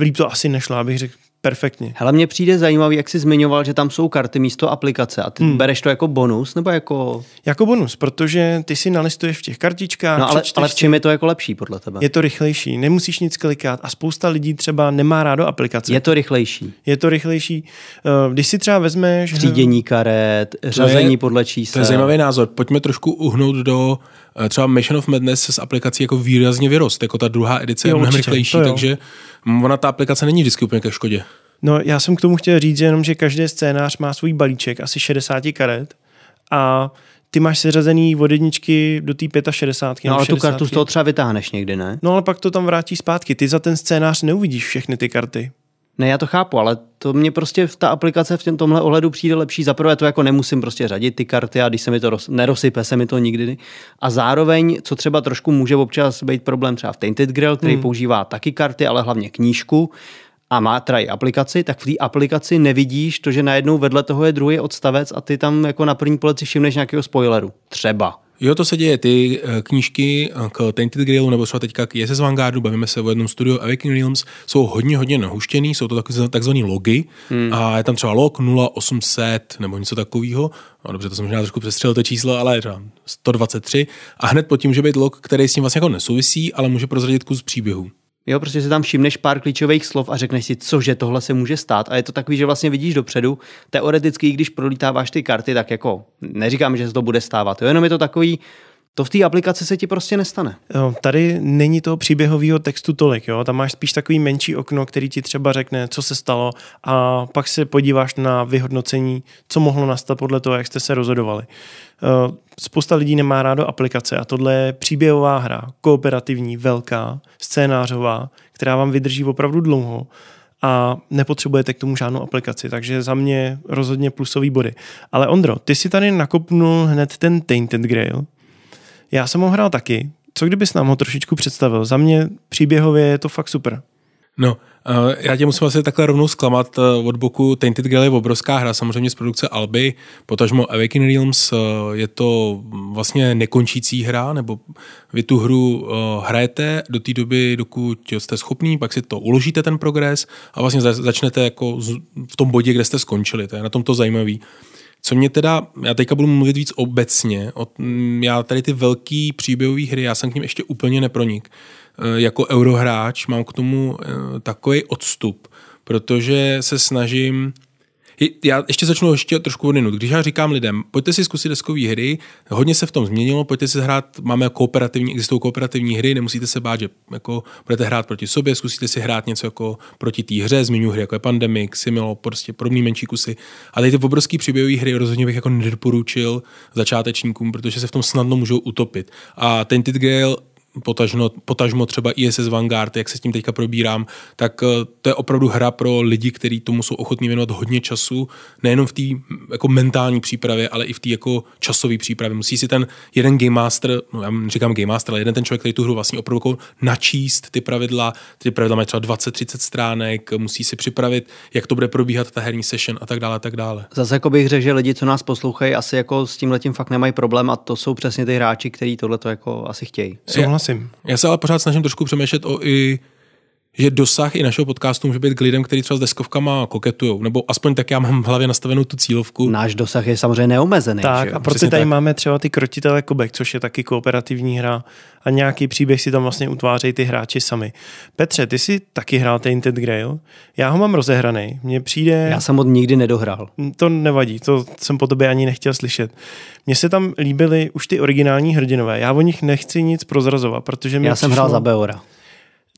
líp to asi nešlo, abych řekl perfektně. Hele, mně přijde zajímavý, jak jsi zmiňoval, že tam jsou karty místo aplikace a ty hmm. bereš to jako bonus nebo jako... Jako bonus, protože ty si nalistuješ v těch kartičkách. No ale, ale v čem je to jako lepší podle tebe? Je to rychlejší, nemusíš nic klikat a spousta lidí třeba nemá rádo aplikace. Je to rychlejší. Je to rychlejší. Eh, když si třeba vezmeš... Třídění karet, řazení je, podle čísel. To je zajímavý názor. Pojďme trošku uhnout do třeba Mission of Madness s aplikací jako výrazně vyrost. Jako ta druhá edice jo, je mnohem rychlejší, takže ona ta aplikace není vždycky úplně ke škodě. No já jsem k tomu chtěl říct jenom, že každý scénář má svůj balíček, asi 60 karet a ty máš seřazený od jedničky do té 65. No ale tu kartu z toho třeba vytáhneš někdy, ne? No ale pak to tam vrátí zpátky. Ty za ten scénář neuvidíš všechny ty karty. Ne, já to chápu, ale to mě prostě v ta aplikace v tomhle ohledu přijde lepší. Za prvé to jako nemusím prostě řadit ty karty a když se mi to roz, nerosype, se mi to nikdy. A zároveň, co třeba trošku může občas být problém třeba v Tainted Grail, který hmm. používá taky karty, ale hlavně knížku, a má teda i aplikaci, tak v té aplikaci nevidíš to, že najednou vedle toho je druhý odstavec a ty tam jako na první pohled si všimneš nějakého spoileru. Třeba. Jo, to se děje. Ty eh, knížky eh, k Tainted Grailu nebo třeba teďka k SS Vanguardu, bavíme se o jednom studiu Awakening Realms, jsou hodně, hodně nahuštěný, jsou to takzvané logy hmm. a je tam třeba log 0800 nebo něco takového. No, dobře, to jsem možná trošku přestřelil to číslo, ale třeba 123 a hned pod tím může být log, který s tím vlastně jako nesouvisí, ale může prozradit kus příběhu. Jo, prostě si tam všimneš pár klíčových slov a řekneš si, cože tohle se může stát. A je to takový, že vlastně vidíš dopředu. Teoreticky, když prolítáváš ty karty, tak jako neříkám, že se to bude stávat. Jo, jenom je to takový, to v té aplikaci se ti prostě nestane. Jo, tady není toho příběhového textu tolik, jo? tam máš spíš takový menší okno, který ti třeba řekne, co se stalo a pak se podíváš na vyhodnocení, co mohlo nastat podle toho, jak jste se rozhodovali. Eh, spousta lidí nemá rádo aplikace a tohle je příběhová hra, kooperativní, velká, scénářová, která vám vydrží opravdu dlouho a nepotřebujete k tomu žádnou aplikaci, takže za mě rozhodně plusový body. Ale Ondro, ty si tady nakopnul hned ten Tainted Grail, já jsem ho hrál taky. Co kdybys nám ho trošičku představil? Za mě příběhově je to fakt super. No, uh, já tě musím asi takhle rovnou zklamat. Uh, od boku Tainted Grail je obrovská hra, samozřejmě z produkce Alby, potažmo Awakening Realms. Uh, je to vlastně nekončící hra, nebo vy tu hru hrajete do té doby, dokud jste schopný, pak si to uložíte ten progres a vlastně začnete jako v tom bodě, kde jste skončili. To je na tom to zajímavý. Co mě teda, já teďka budu mluvit víc obecně, o, já tady ty velký příběhové hry, já jsem k ním ještě úplně nepronik. E, jako eurohráč mám k tomu e, takový odstup, protože se snažím Já ještě začnu ještě trošku odinut. Když já říkám lidem, pojďte si zkusit deskové hry, hodně se v tom změnilo, pojďte si hrát, máme kooperativní, existují kooperativní hry, nemusíte se bát, že jako budete hrát proti sobě, zkusíte si hrát něco jako proti té hře, zmiňuji hry jako je Pandemic, Similo, prostě podobné menší kusy. A tady ty obrovské příběhové hry rozhodně bych jako nedoporučil začátečníkům, protože se v tom snadno můžou utopit. A Tainted Grail potažno, potažmo třeba ISS Vanguard, jak se s tím teďka probírám, tak eh, to je opravdu hra pro lidi, kteří tomu jsou ochotní věnovat hodně času, nejenom v té jako mentální přípravě, ale i v té jako časové přípravě. Musí si ten jeden game master, no já říkám game master, ale jeden ten člověk, který tu hru vlastně opravdu jako načíst ty pravidla, ty pravidla mají třeba 20-30 stránek, musí si připravit, jak to bude probíhat ta herní session a tak dále a tak dále. Zase jako bych řekl, že lidi, co nás poslouchají, asi jako s tím letím fakt nemají problém a to jsou přesně ty hráči, kteří tohle to jako asi chtějí. Souhlasím souhlasím. Já se ale pořád snažím trošku přemýšlet o i že dosah i našeho podcastu může být k lidem, kteří třeba s deskovkama koketují, nebo aspoň tak já mám v hlavě nastavenou tu cílovku. Náš dosah je samozřejmě neomezený. Tak, že? a proto tady tak. máme třeba ty krotitele Kobek, což je taky kooperativní hra a nějaký příběh si tam vlastně utvářejí ty hráči sami. Petře, ty jsi taky hrál Tainted Grail, já ho mám rozehraný, mně přijde... Já jsem ho nikdy nedohrál. To nevadí, to jsem po tobě ani nechtěl slyšet. Mně se tam líbily už ty originální hrdinové, já o nich nechci nic prozrazovat, protože mě Já jsem hrál za Beora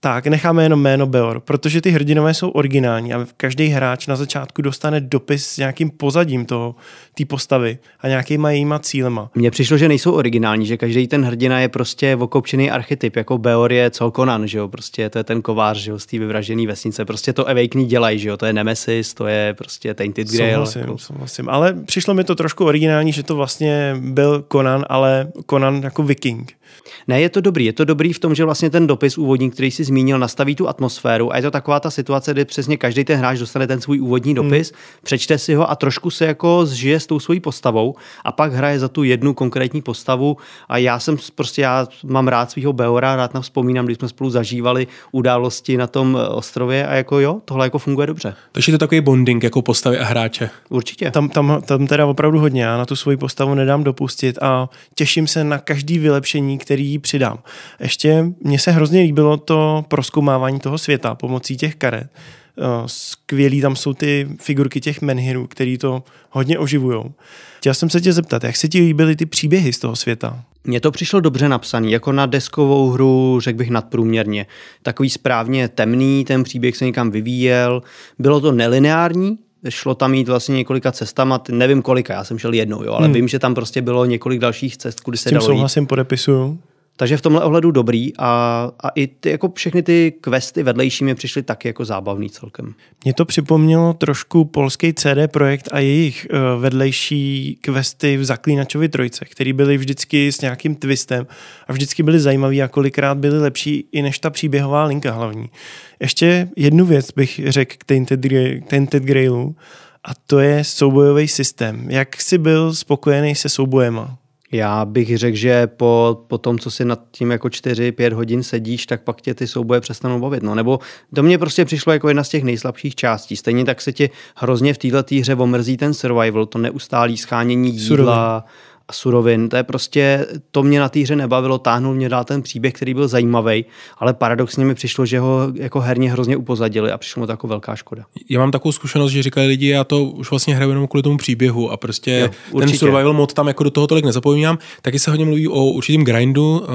tak necháme jenom jméno Beor, protože ty hrdinové jsou originální a každý hráč na začátku dostane dopis s nějakým pozadím toho, té postavy a nějakýma jejíma cílema. Mně přišlo, že nejsou originální, že každý ten hrdina je prostě okopčený archetyp, jako Beor je co Conan, že jo, prostě to je ten kovář, že jo, z té vyvražené vesnice, prostě to Awakening dělají, že jo, to je Nemesis, to je prostě Tainted Grail. Souhlasím, jako... souhlasím, ale přišlo mi to trošku originální, že to vlastně byl Conan, ale Conan jako viking. Ne, je to dobrý. Je to dobrý v tom, že vlastně ten dopis úvodní, který si zmínil, nastaví tu atmosféru a je to taková ta situace, kdy přesně každý ten hráč dostane ten svůj úvodní hmm. dopis, hmm. přečte si ho a trošku se jako zžije s tou svojí postavou a pak hraje za tu jednu konkrétní postavu a já jsem prostě, já mám rád svého Beora, rád nám vzpomínám, když jsme spolu zažívali události na tom eh, ostrově a jako jo, tohle jako funguje dobře. Takže je to takový bonding jako postavy a hráče. Určitě. Tam, tam, tam teda opravdu hodně, já na tu svoji postavu nedám dopustit a těším se na každý vylepšení, který přidám. Ještě mně se hrozně líbilo to proskoumávání toho světa pomocí těch karet. Eh, skvělý tam jsou ty figurky těch menhirů, který to hodně oživují. Chtěl jsem se tě zeptat, jak se ti líbily ty příběhy z toho světa? Mně to přišlo dobře napsaný, jako na deskovou hru, řekl bych nadprůměrně. Takový správně temný, ten příběh se někam vyvíjel. Bylo to nelineární, šlo tam jít vlastně několika cestama, nevím kolika, já jsem šel jednou, jo, ale hmm. vím, že tam prostě bylo několik dalších cest, kudy se dalo jít. souhlasím, podepisuju. Takže v tomhle ohledu dobrý a, a i ty, jako všechny ty questy vedlejší mi přišly taky jako zábavný celkem. Mně to připomnělo trošku polský CD projekt a jejich uh, vedlejší questy v Zaklínačovi trojce, které byly vždycky s nějakým twistem a vždycky byly zajímavé a kolikrát byly lepší i než ta příběhová linka hlavní. Ještě jednu věc bych řekl k Tainted, Tainted Grailu a to je soubojový systém. Jak jsi byl spokojený se soubojema? Já bych řekl, že po, po tom, co si nad tím jako 4-5 hodin sedíš, tak pak tě ty souboje přestanou bavit. No. Nebo to mě prostě přišlo jako jedna z těch nejslabších částí. Stejně tak se ti hrozně v této hře omrzí ten survival, to neustálý schánění jídla, Surovin a surovin. To je prostě, to mě na té hře nebavilo, táhnul mě dál ten příběh, který byl zajímavý, ale paradoxně mi přišlo, že ho jako herně hrozně upozadili a přišlo mi to jako velká škoda. Já mám takovou zkušenost, že říkali lidi, já to už vlastně hraju jenom kvůli tomu příběhu a prostě jo, ten survival mod tam jako do toho tolik nezapomínám. Taky se hodně mluví o určitém grindu,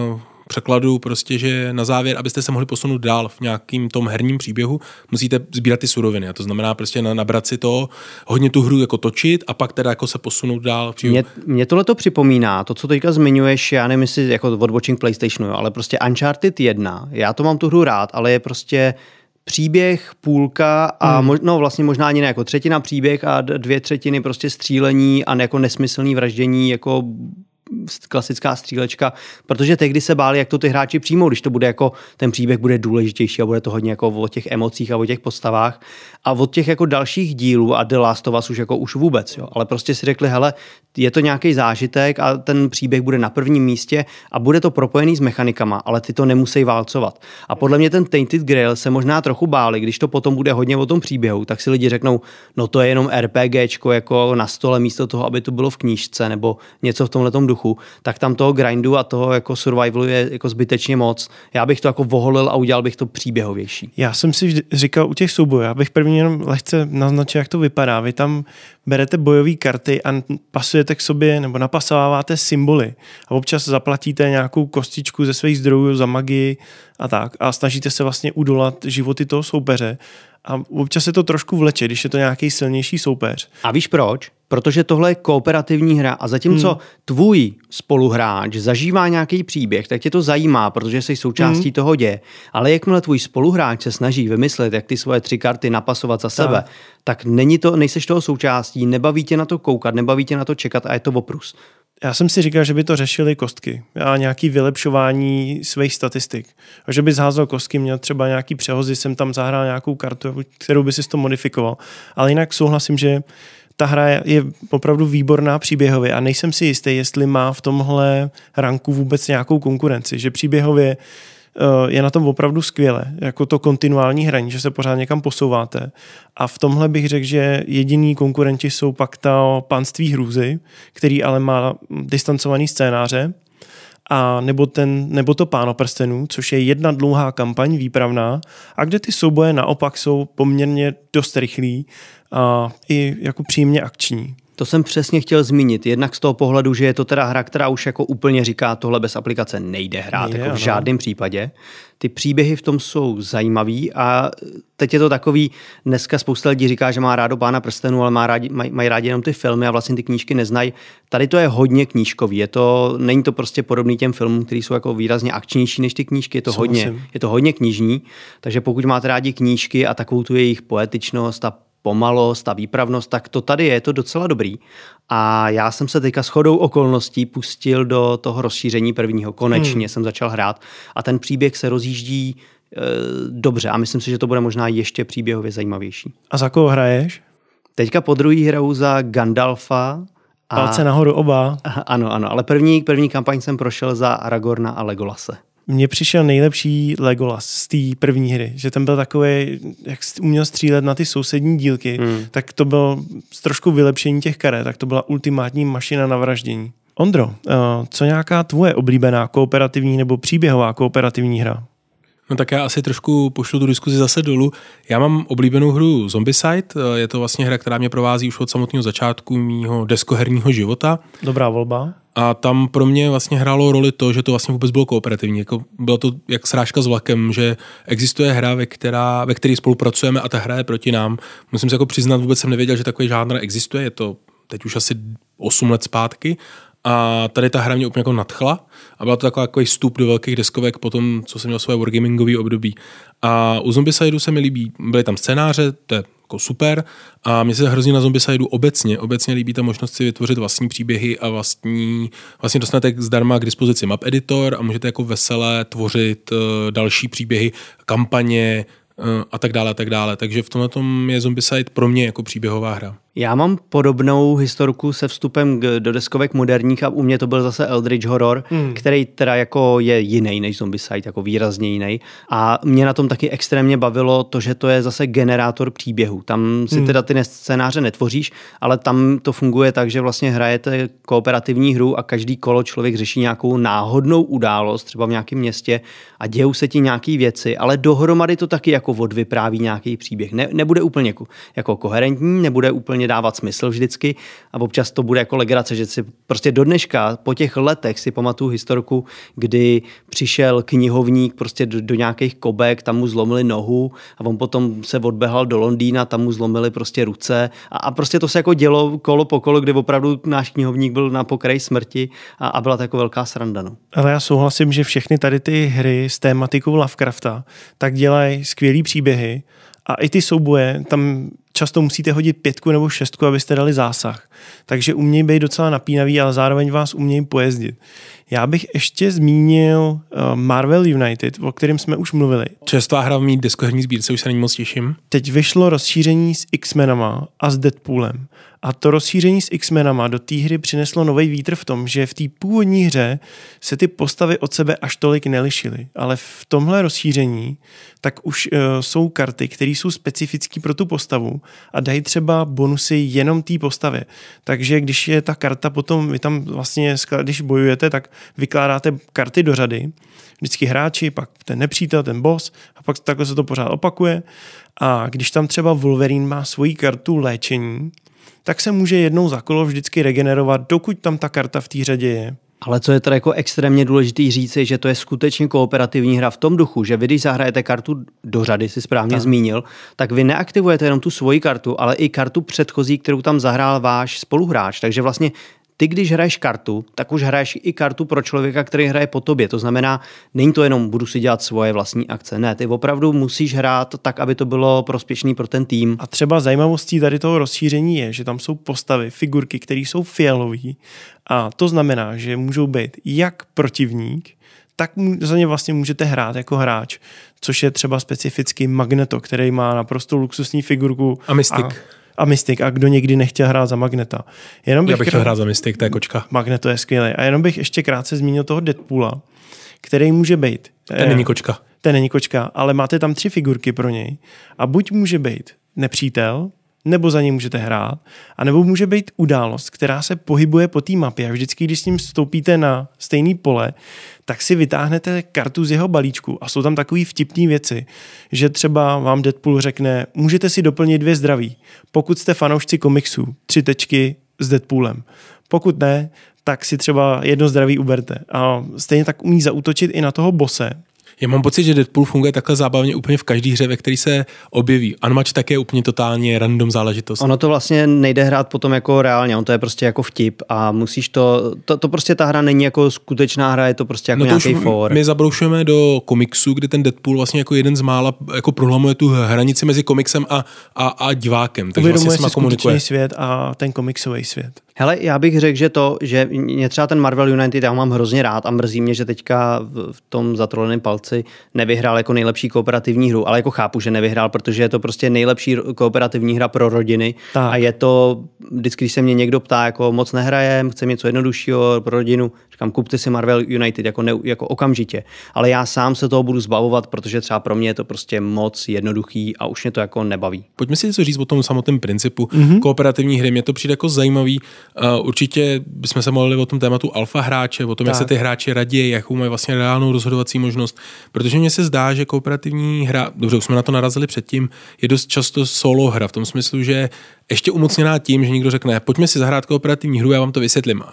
překladu prostě, že na závěr, abyste se mohli posunout dál v nějakým tom herním příběhu, musíte sbírat ty suroviny. A to znamená prostě nabrat si to, hodně tu hru jako točit a pak teda jako se posunout dál. V mě, mě tohle to připomíná, to, co teďka zmiňuješ, já nevím, jestli jako od watching PlayStationu, ale prostě Uncharted 1, já to mám tu hru rád, ale je prostě příběh, půlka a hmm. no vlastně možná ani ne jako třetina příběh a dvě třetiny prostě střílení a jako nesmyslný vraždění jako klasická střílečka, protože tehdy se báli, jak to ty hráči přijmou, když to bude jako, ten příběh bude důležitější a bude to hodně jako o těch emocích a o těch postavách a od těch jako dalších dílů a The Last of Us už jako už vůbec, jo. ale prostě si řekli, hele, je to nějaký zážitek a ten příběh bude na prvním místě a bude to propojený s mechanikama, ale ty to nemusí válcovat. A podle mě ten Tainted Grail se možná trochu báli, když to potom bude hodně o tom příběhu, tak si lidi řeknou, no to je jenom RPGčko jako na stole místo toho, aby to bylo v knížce nebo něco v tomhle duchu vzduchu, tak tam toho grindu a toho jako survivalu je jako zbytečně moc. Já bych to jako voholil a udělal bych to příběhovější. Já jsem si říkal u těch soubojů, já bych první jenom lehce naznačil, jak to vypadá. Vy tam berete bojové karty a pasujete k sobě nebo napasováváte symboly a občas zaplatíte nějakou kostičku ze svých zdrojů za magii a tak a snažíte se vlastně udolat životy toho soupeře a občas se to trošku vleče, když je to nějaký silnější soupeř. A víš proč? Protože tohle je kooperativní hra a zatímco hmm. tvůj spoluhráč zažívá nějaký příběh, tak tě to zajímá, protože jsi součástí hmm. toho děje. Ale jakmile tvůj spoluhráč se snaží vymyslet, jak ty svoje tři karty napasovat za sebe, tak, tak není to, nejseš toho součástí, nebaví tě na to koukat, nebaví tě na to čekat a je to oprus. Já jsem si říkal, že by to řešili kostky a nějaký vylepšování svých statistik. A že by zházel kostky, měl třeba nějaký přehozy, jsem tam zahrál nějakou kartu, kterou by si to modifikoval. Ale jinak souhlasím, že ta hra je opravdu výborná příběhově a nejsem si jistý, jestli má v tomhle ranku vůbec nějakou konkurenci, že příběhově je na tom opravdu skvěle, jako to kontinuální hraní, že se pořád někam posouváte. A v tomhle bych řekl, že jediný konkurenti jsou pak ta panství hrůzy, který ale má distancovaný scénáře, a nebo, ten, nebo to Páno prstenů, což je jedna dlouhá kampaň výpravná a kde ty souboje naopak jsou poměrně dost rychlý a i jako příjemně akční. To jsem přesně chtěl zmínit. Jednak z toho pohledu, že je to teda hra, která už jako úplně říká, tohle bez aplikace nejde hrát, nejde, jako v žádném případě. Ty příběhy v tom jsou zajímavý a teď je to takový, dneska spousta lidí říká, že má rádo Pána prstenů, ale má rádi, maj, mají rádi jenom ty filmy a vlastně ty knížky neznají. Tady to je hodně knížkový, je to, není to prostě podobný těm filmům, které jsou jako výrazně akčnější než ty knížky, je to, hodně, je to hodně knižní, takže pokud máte rádi knížky a takovou tu jejich poetičnost a pomalost a výpravnost, tak to tady je, je to docela dobrý. A já jsem se teďka shodou okolností pustil do toho rozšíření prvního. Konečně hmm. jsem začal hrát a ten příběh se rozjíždí e, dobře a myslím si, že to bude možná ještě příběhově zajímavější. A za koho hraješ? Teďka po druhý hraju za Gandalfa. A... Palce nahoru oba. Ano, ano, ale první, první kampaň jsem prošel za Aragorna a Legolase mně přišel nejlepší Legolas z té první hry, že ten byl takový, jak uměl střílet na ty sousední dílky, hmm. tak to byl z trošku vylepšení těch karet, tak to byla ultimátní mašina na vraždění. Ondro, eh, co nějaká tvoje oblíbená kooperativní nebo příběhová kooperativní hra? No tak já asi trošku pošlu tu diskuzi zase dolů. Já mám oblíbenou hru Zombicide, eh, je to vlastně hra, která mě provází už od samotného začátku mýho deskoherního života. Dobrá volba. A tam pro mě vlastně hrálo roli to, že to vlastně vůbec bylo kooperativní. Jako bylo to jak srážka s vlakem, že existuje hra, ve, která, ve které spolupracujeme a ta hra je proti nám. Musím se jako přiznat, vůbec jsem nevěděl, že takový žánr existuje. Je to teď už asi 8 let zpátky a tady ta hra mě úplně jako nadchla a byla to takový, takový vstup do velkých deskovek po tom, co jsem měl své wargamingové období. A u Zombicide se mi líbí, byly tam scénáře, to je jako super a mně se hrozně na Zombicide obecně, obecně líbí ta možnost si vytvořit vlastní příběhy a vlastní, vlastně dostanete zdarma k dispozici map editor a můžete jako veselé tvořit uh, další příběhy, kampaně, uh, a tak dále, a tak dále. Takže v tomhle tom je Zombicide pro mě jako příběhová hra. Já mám podobnou historku se vstupem k, do deskovek moderních a u mě to byl zase Eldritch Horror, hmm. který teda jako je jiný než Zombicide, jako výrazně jiný. A mě na tom taky extrémně bavilo to, že to je zase generátor příběhu. Tam si hmm. teda ty scénáře netvoříš, ale tam to funguje tak, že vlastně hrajete kooperativní hru a každý kolo člověk řeší nějakou náhodnou událost, třeba v nějakém městě a dějou se ti nějaké věci, ale dohromady to taky jako odvypráví nějaký příběh. Ne, nebude úplně jako koherentní, nebude úplně úplně dávat smysl vždycky a občas to bude jako legrace, že si prostě do dneška po těch letech si pamatuju historku, kdy přišel knihovník prostě do, do nějakých kobek, tam mu zlomili nohu a on potom se odbehal do Londýna, tam mu zlomili prostě ruce a, a prostě to se jako dělo kolo po kolo, kdy opravdu náš knihovník byl na pokraji smrti a, a byla to jako velká sranda. No. Ale já souhlasím, že všechny tady ty hry s tématikou Lovecrafta tak dělají skvělý příběhy a i ty souboje, tam často musíte hodit pětku nebo šestku, abyste dali zásah. Takže umějí být docela napínavý, ale zároveň vás umějí pojezdit. Já bych ještě zmínil uh, Marvel United, o kterém jsme už mluvili. Čerstvá hra v mít deskoherní sbírce, už se na ní moc těším. Teď vyšlo rozšíření s X-Menama a s Deadpoolem. A to rozšíření s X-menama do té hry přineslo nový vítr v tom, že v té původní hře se ty postavy od sebe až tolik nelišily. Ale v tomhle rozšíření tak už uh, jsou karty, které jsou specifické pro tu postavu a dají třeba bonusy jenom té postavě. Takže když je ta karta potom, vy tam vlastně, když bojujete, tak vykládáte karty do řady, vždycky hráči, pak ten nepřítel, ten boss a pak takhle se to pořád opakuje. A když tam třeba Wolverine má svoji kartu léčení, tak se může jednou za kolo vždycky regenerovat, dokud tam ta karta v té řadě je. Ale co je teda jako extrémně důležitý říct, je, že to je skutečně kooperativní hra v tom duchu, že vy, když zahrajete kartu do řady, si správně tak. zmínil, tak vy neaktivujete jenom tu svoji kartu, ale i kartu předchozí, kterou tam zahrál váš spoluhráč. Takže vlastně ty, když hraješ kartu, tak už hraješ i kartu pro člověka, který hraje po tobě. To znamená, není to jenom budu si dělat svoje vlastní akce. Ne, ty opravdu musíš hrát tak, aby to bylo prospěšný pro ten tým. A třeba zajímavostí tady toho rozšíření je, že tam jsou postavy, figurky, které jsou fialové. A to znamená, že můžou být jak protivník, tak za ně vlastně můžete hrát jako hráč, což je třeba specificky Magneto, který má naprosto luxusní figurku. A Mystic. A a Mystic a kdo někdy nechtěl hrát za Magneta. Jenom bych Já bych chtěl hrát za Mystic, to je kočka. Magneto je skvělý. A jenom bych ještě krátce zmínil toho Deadpoola, který může být. Ten není kočka. Ten není kočka, ale máte tam tři figurky pro něj. A buď může být nepřítel, nebo za něj můžete hrát, a nebo může být událost, která se pohybuje po té mapě a vždycky, když s ním vstoupíte na stejný pole, tak si vytáhnete kartu z jeho balíčku a jsou tam takové vtipné věci, že třeba vám Deadpool řekne, můžete si doplnit dvě zdraví, pokud jste fanoušci komiksů, tři tečky s Deadpoolem. Pokud ne, tak si třeba jedno zdraví uberte. A stejně tak umí zautočit i na toho bose, já mám pocit, že Deadpool funguje takhle zábavně úplně v každé hře, ve které se objeví. Unmatch také je úplně totálně random záležitost. Ono to vlastně nejde hrát potom jako reálně, on to je prostě jako vtip a musíš to, to, to prostě ta hra není jako skutečná hra, je to prostě jako no nějaký for. My zabroušujeme do komiksu, kde ten Deadpool vlastně jako jeden z mála jako prohlamuje tu hranici mezi komiksem a, a, a divákem. Takže Uvědomuje vlastně si komunikuje. svět a ten komiksový svět. Hele, já bych řekl, že to, že mě třeba ten Marvel United já mám hrozně rád a mrzí mě, že teďka v tom zatroleném palci nevyhrál jako nejlepší kooperativní hru, ale jako chápu, že nevyhrál, protože je to prostě nejlepší kooperativní hra pro rodiny tak. a je to, vždycky, když se mě někdo ptá, jako moc nehrajem, chce něco jednoduššího pro rodinu, říkám, kupte si Marvel United jako, ne, jako okamžitě, ale já sám se toho budu zbavovat, protože třeba pro mě je to prostě moc jednoduchý a už mě to jako nebaví. Pojďme si něco říct o tom samotném principu mm-hmm. kooperativní hry. Mě to přijde jako zajímavý určitě bychom se mohli o tom tématu alfa hráče, o tom, tak. jak se ty hráči radí, jakou mají vlastně reálnou rozhodovací možnost, protože mně se zdá, že kooperativní hra, dobře, už jsme na to narazili předtím, je dost často solo hra v tom smyslu, že ještě umocněná tím, že někdo řekne, pojďme si zahrát kooperativní hru, já vám to vysvětlím.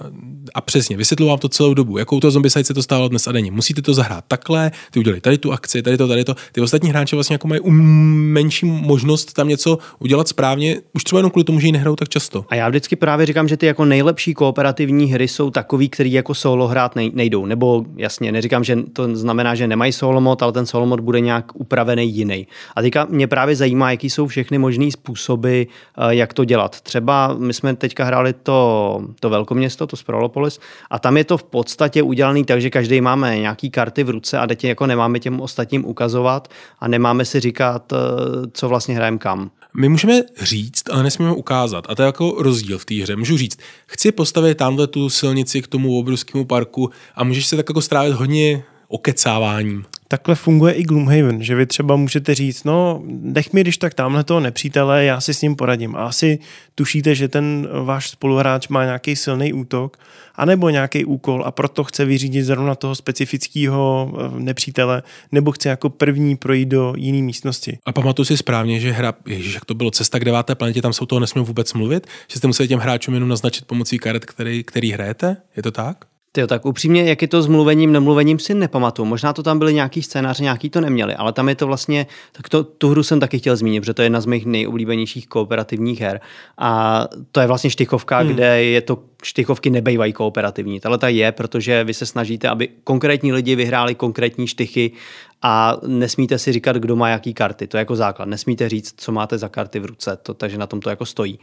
A přesně, vysvětlu vám to celou dobu, jakou to zombie se to stálo dnes a denně. Musíte to zahrát takhle, ty udělali tady tu akci, tady to, tady to. Ty ostatní hráči vlastně jako mají menší možnost tam něco udělat správně, už třeba jenom kvůli tomu, že ji nehrajou tak často. A já vždycky právě říkám, že ty jako nejlepší kooperativní hry jsou takový, který jako solo hrát nejdou. Nebo jasně, neříkám, že to znamená, že nemají solo mod, ale ten solo mod bude nějak upravený jiný. A teďka mě právě zajímá, jaký jsou všechny možné způsoby, eh, jak to dělat. Třeba my jsme teďka hráli to, to velkoměsto, to Sprolopolis, a tam je to v podstatě udělané tak, že každý máme nějaký karty v ruce a teď jako nemáme těm ostatním ukazovat a nemáme si říkat, eh, co vlastně hrajeme kam. My můžeme říct, ale nesmíme ukázat. A to je jako rozdíl v té hře. Můžu říct, chci postavit tamhle tu silnici k tomu obrovskému parku a můžeš se tak jako strávit hodně okecáváním. Takhle funguje i Gloomhaven, že vy třeba můžete říct, no nech mi když tak tamhle toho nepřítele, já si s ním poradím. A asi tušíte, že ten váš spoluhráč má nějaký silný útok, anebo nějaký úkol a proto chce vyřídit zrovna toho specifického eh, nepřítele, nebo chce jako první projít do jiné místnosti. A pamatuju si správně, že hra, ježiš, jak to bylo cesta k deváté planetě, tam se o toho nesměl vůbec mluvit, že jste museli těm hráčům jenom naznačit pomocí karet, který, který hrajete? Je to tak? Tyjo, tak upřímně, jak je to s mluvením, nemluvením si nepamatuju. Možná to tam byly nějaký scénáře, nějaký to neměli, ale tam je to vlastně, tak to, tu hru jsem taky chtěl zmínit, protože to je jedna z mých nejoblíbenějších kooperativních her. A to je vlastně štychovka, hmm. kde je to, štychovky nebejvají kooperativní. Tahle ta je, protože vy se snažíte, aby konkrétní lidi vyhráli konkrétní štychy a nesmíte si říkat, kdo má jaký karty. To je jako základ. Nesmíte říct, co máte za karty v ruce, to, takže na tom to jako stojí.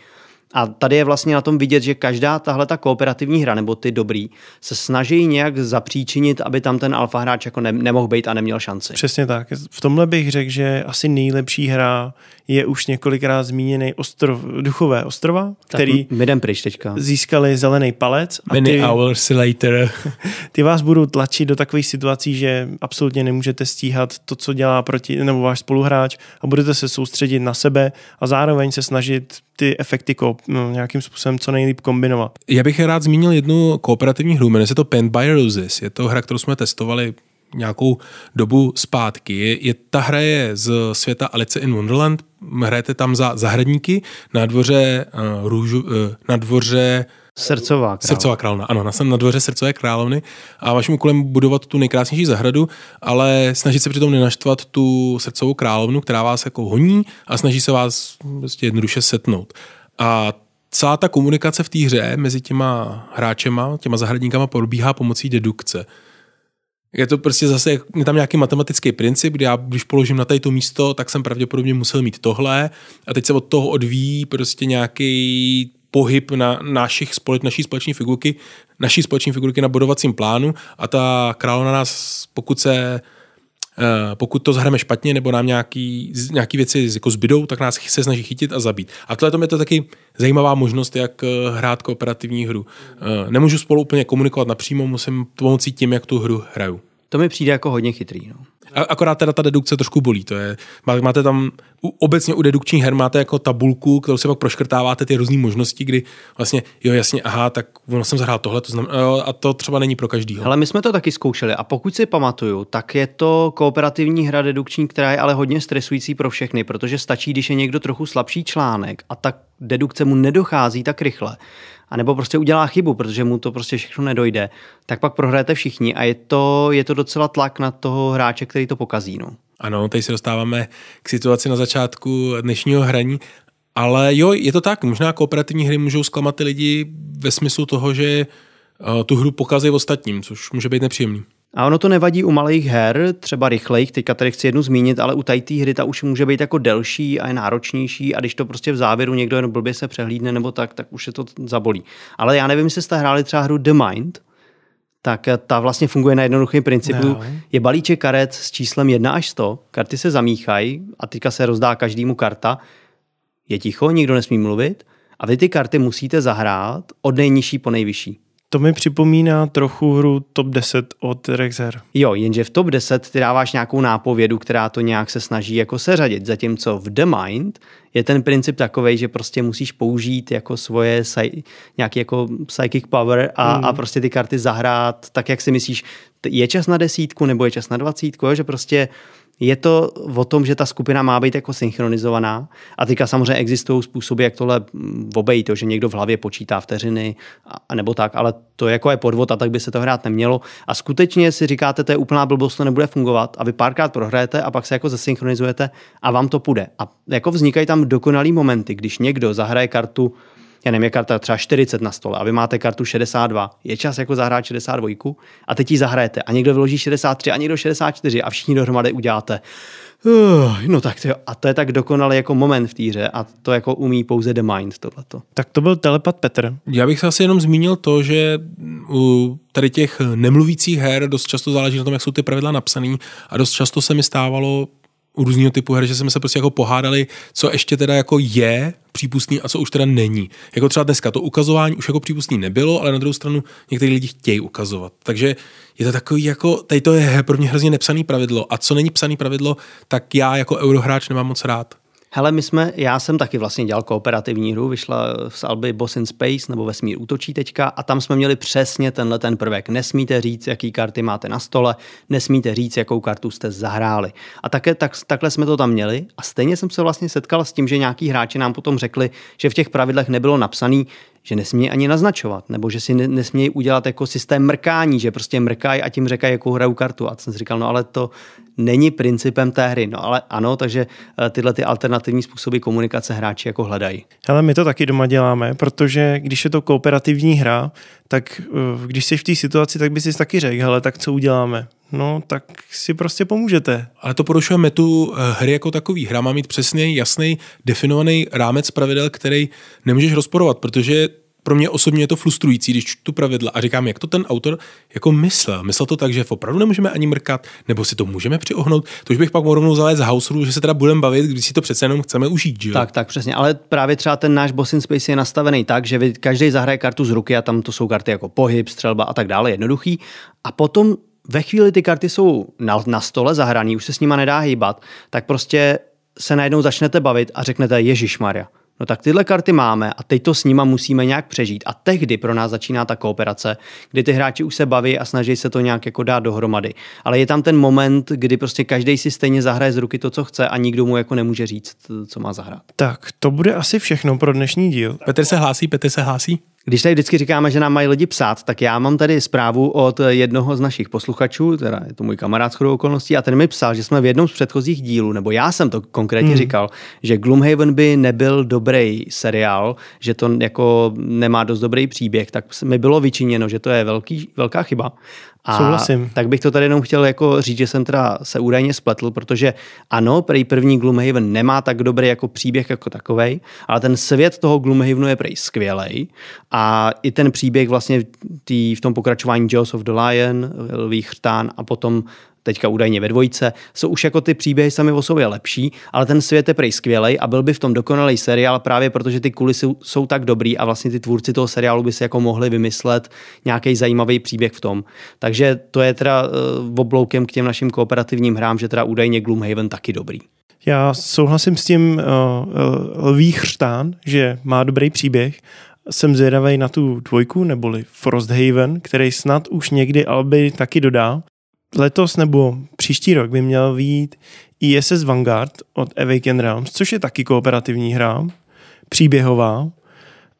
A tady je vlastně na tom vidět, že každá tahle ta kooperativní hra, nebo ty dobrý, se snaží nějak zapříčinit, aby tam ten alfa hráč jako ne, nemohl být a neměl šanci. Přesně tak. V tomhle bych řekl, že asi nejlepší hra je už několikrát zmíněný ostrov, duchové ostrova, který tak my jdem pryč teďka. získali zelený palec. A Many ty, hours later. ty vás budou tlačit do takových situací, že absolutně nemůžete stíhat to, co dělá proti, nebo váš spoluhráč a budete se soustředit na sebe a zároveň se snažit ty efekty ko, no, nějakým způsobem co nejlíp kombinovat. Já bych rád zmínil jednu kooperativní hru, jmenuje se to Pen by Roses. Je to hra, kterou jsme testovali nějakou dobu zpátky. Je, je, ta hra je z světa Alice in Wonderland, hrajete tam za zahradníky na dvoře uh, růžu, uh, na dvoře Srdcová královna. Srdcová královna, ano, na, na dvoře Srdcové královny a vaším úkolem budovat tu nejkrásnější zahradu, ale snažit se přitom nenaštvat tu srdcovou královnu, která vás jako honí a snaží se vás prostě jednoduše setnout. A celá ta komunikace v té hře mezi těma hráčema, těma zahradníkama probíhá pomocí dedukce. Je to prostě zase, je tam nějaký matematický princip, kdy já, když položím na tady to místo, tak jsem pravděpodobně musel mít tohle a teď se od toho odvíjí prostě nějaký pohyb na našich společ, naší společní figurky, naší společní figurky na bodovacím plánu a ta královna nás, pokud se eh, pokud to zahrajeme špatně nebo nám nějaký, nějaký věci jako zbydou, tak nás se snaží chytit a zabít. A tohle je to taky zajímavá možnost, jak eh, hrát kooperativní hru. Eh, nemůžu spolu úplně komunikovat napřímo, musím pomocí tím, jak tu hru hraju. To mi přijde jako hodně chytrý. No. Akorát teda ta dedukce trošku bolí. To je, máte tam, obecně u dedukčních her máte jako tabulku, kterou si pak proškrtáváte ty různé možnosti, kdy vlastně, jo jasně, aha, tak ono jsem zahrál tohle, to znamená, jo, a to třeba není pro každýho. Ale my jsme to taky zkoušeli a pokud si pamatuju, tak je to kooperativní hra dedukční, která je ale hodně stresující pro všechny, protože stačí, když je někdo trochu slabší článek a tak dedukce mu nedochází tak rychle, a nebo prostě udělá chybu, protože mu to prostě všechno nedojde, tak pak prohrajete všichni a je to, je to docela tlak na toho hráče, který to pokazí. No. Ano, tady se dostáváme k situaci na začátku dnešního hraní, ale jo, je to tak, možná kooperativní hry můžou zklamat ty lidi ve smyslu toho, že uh, tu hru pokazí ostatním, což může být nepříjemný. A ono to nevadí u malých her, třeba rychlejch, teďka tady chci jednu zmínit, ale u té hry ta už může být jako delší a je náročnější a když to prostě v závěru někdo jen blbě se přehlídne nebo tak, tak už se to zabolí. Ale já nevím, jestli jste hráli třeba hru The Mind, tak ta vlastně funguje na jednoduchém principu. No. Je balíček karet s číslem 1 až 100, karty se zamíchají a teďka se rozdá každému karta. Je ticho, nikdo nesmí mluvit a vy ty karty musíte zahrát od nejnižší po nejvyšší. To mi připomíná trochu hru Top 10 od Rexer. Jo, jenže v Top 10 ty dáváš nějakou nápovědu, která to nějak se snaží jako seřadit, zatímco v The Mind je ten princip takový, že prostě musíš použít jako svoje nějaký jako psychic power a, mm. a prostě ty karty zahrát tak, jak si myslíš, je čas na desítku nebo je čas na dvacítku, jo? že prostě je to o tom, že ta skupina má být jako synchronizovaná a teďka samozřejmě existují způsoby, jak tohle obejít, to, že někdo v hlavě počítá vteřiny a, nebo tak, ale to jako je podvod a tak by se to hrát nemělo. A skutečně si říkáte, to je úplná blbost, to nebude fungovat a vy párkrát prohrajete a pak se jako zesynchronizujete a vám to půjde. A jako vznikají tam dokonalý momenty, když někdo zahraje kartu já nevím, je karta třeba 40 na stole a vy máte kartu 62, je čas jako zahrát 62 a teď ji zahrajete a někdo vyloží 63 a někdo 64 a všichni dohromady uděláte Uh, no tak to, a to je tak dokonalý jako moment v týře a to jako umí pouze The Mind tohleto. Tak to byl telepat Petr. Já bych se asi jenom zmínil to, že u tady těch nemluvících her dost často záleží na tom, jak jsou ty pravidla napsané a dost často se mi stávalo různého typu her, že jsme se prostě jako pohádali, co ještě teda jako je přípustný a co už teda není. Jako třeba dneska to ukazování už jako přípustný nebylo, ale na druhou stranu někteří lidi chtějí ukazovat. Takže je to takový jako, tady to je pro mě hrozně nepsaný pravidlo a co není psaný pravidlo, tak já jako eurohráč nemám moc rád. Hele, my jsme, já jsem taky vlastně dělal kooperativní hru, vyšla z Alby Boss in Space, nebo Vesmír útočí teďka, a tam jsme měli přesně tenhle ten prvek. Nesmíte říct, jaký karty máte na stole, nesmíte říct, jakou kartu jste zahráli. A také, tak, takhle jsme to tam měli a stejně jsem se vlastně setkal s tím, že nějaký hráči nám potom řekli, že v těch pravidlech nebylo napsaný, že nesmí ani naznačovat, nebo že si nesmí udělat jako systém mrkání, že prostě mrkají a tím říkají, jakou hrajou kartu. A jsem si říkal, no ale to není principem té hry. No ale ano, takže eh, tyhle ty alternativní způsoby komunikace hráči jako hledají. Ale my to taky doma děláme, protože když je to kooperativní hra, tak eh, když jsi v té situaci, tak bys si taky řekl, hele, tak co uděláme? No tak si prostě pomůžete. Ale to porušuje metu eh, hry jako takový. Hra má mít přesný, jasný, definovaný rámec pravidel, který nemůžeš rozporovat, protože pro mě osobně je to frustrující, když čtu pravidla a říkám, jak to ten autor jako myslel. Myslel to tak, že opravdu nemůžeme ani mrkat, nebo si to můžeme přiohnout. To už bych pak mohl rovnou zavést z house rule, že se teda budeme bavit, když si to přece jenom chceme užít. Že? Tak, tak, přesně. Ale právě třeba ten náš Boss in Space je nastavený tak, že vy, každý zahraje kartu z ruky a tam to jsou karty jako pohyb, střelba a tak dále, jednoduchý. A potom ve chvíli ty karty jsou na, na stole zahraný, už se s nima nedá hýbat, tak prostě se najednou začnete bavit a řeknete Ježíš Maria No tak tyhle karty máme a teď to s nima musíme nějak přežít. A tehdy pro nás začíná ta kooperace, kdy ty hráči už se baví a snaží se to nějak jako dát dohromady. Ale je tam ten moment, kdy prostě každý si stejně zahraje z ruky to, co chce a nikdo mu jako nemůže říct, co má zahrát. Tak, to bude asi všechno pro dnešní díl. Petr se hlásí, Petr se hlásí. Když tady vždycky říkáme, že nám mají lidi psát, tak já mám tady zprávu od jednoho z našich posluchačů, teda je to můj kamarád shodou okolností, a ten mi psal, že jsme v jednom z předchozích dílů, nebo já jsem to konkrétně hmm. říkal, že Gloomhaven by nebyl dobrý seriál, že to jako nemá dost dobrý příběh, tak mi bylo vyčiněno, že to je velký, velká chyba. A Souhlasím. tak bych to tady jenom chtěl jako říct, že jsem teda se údajně spletl, protože ano, prej první Gloomhaven nemá tak dobrý jako příběh jako takovej, ale ten svět toho Gloomhavenu je prej skvělej a i ten příběh vlastně tý, v tom pokračování Jaws of the Lion, Lví chřtán a potom teďka údajně ve dvojce, jsou už jako ty příběhy sami o sobě lepší, ale ten svět je prej skvělej a byl by v tom dokonalý seriál právě protože ty kulisy jsou tak dobrý a vlastně ty tvůrci toho seriálu by si jako mohli vymyslet nějaký zajímavý příběh v tom. Takže to je teda uh, obloukem k těm našim kooperativním hrám, že teda údajně Gloomhaven taky dobrý. Já souhlasím s tím uh, Lví chřtán, že má dobrý příběh. Jsem zvědavý na tu dvojku, neboli Frosthaven, který snad už někdy Alby taky dodá letos nebo příští rok by měl výjít ISS Vanguard od Awaken Realms, což je taky kooperativní hra, příběhová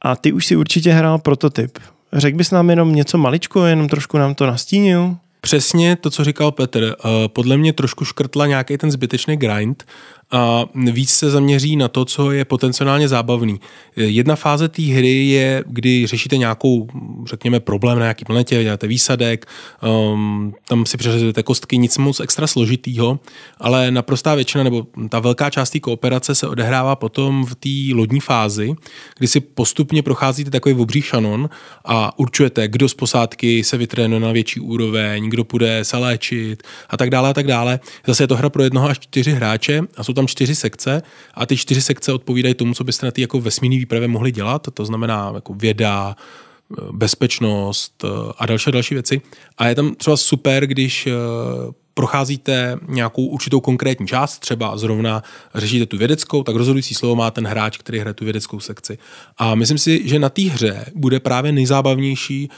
a ty už si určitě hrál prototyp. Řekl bys nám jenom něco maličko, jenom trošku nám to nastínil? Přesně to, co říkal Petr. Eh, podle mě trošku škrtla nějaký ten zbytečný grind a víc se zaměří na to, co je potenciálně zábavný. Jedna fáze té hry je, kdy řešíte nějakou, řekněme, problém na nějaký planetě, děláte výsadek, um, tam si přeřezujete kostky, nic moc extra složitýho, ale naprostá většina nebo ta velká část té kooperace se odehrává potom v té lodní fázi, kdy si postupně procházíte takový obří šanon a určujete, kdo z posádky se vytrénuje na větší úroveň, kdo půjde se léčit a tak dále a tak dále. Zase je to hra pro jednoho až čtyři hráče a jsou tam čtyři sekce a ty čtyři sekce odpovídají tomu, co byste na té jako vesmírné výpravě mohli dělat, to znamená jako věda, bezpečnost eh, a další další věci. A je tam třeba super, když eh, procházíte nějakou určitou konkrétní část, třeba zrovna řešíte tu vědeckou, tak rozhodující slovo má ten hráč, který hraje tu vědeckou sekci. A myslím si, že na té hře bude právě nejzábavnější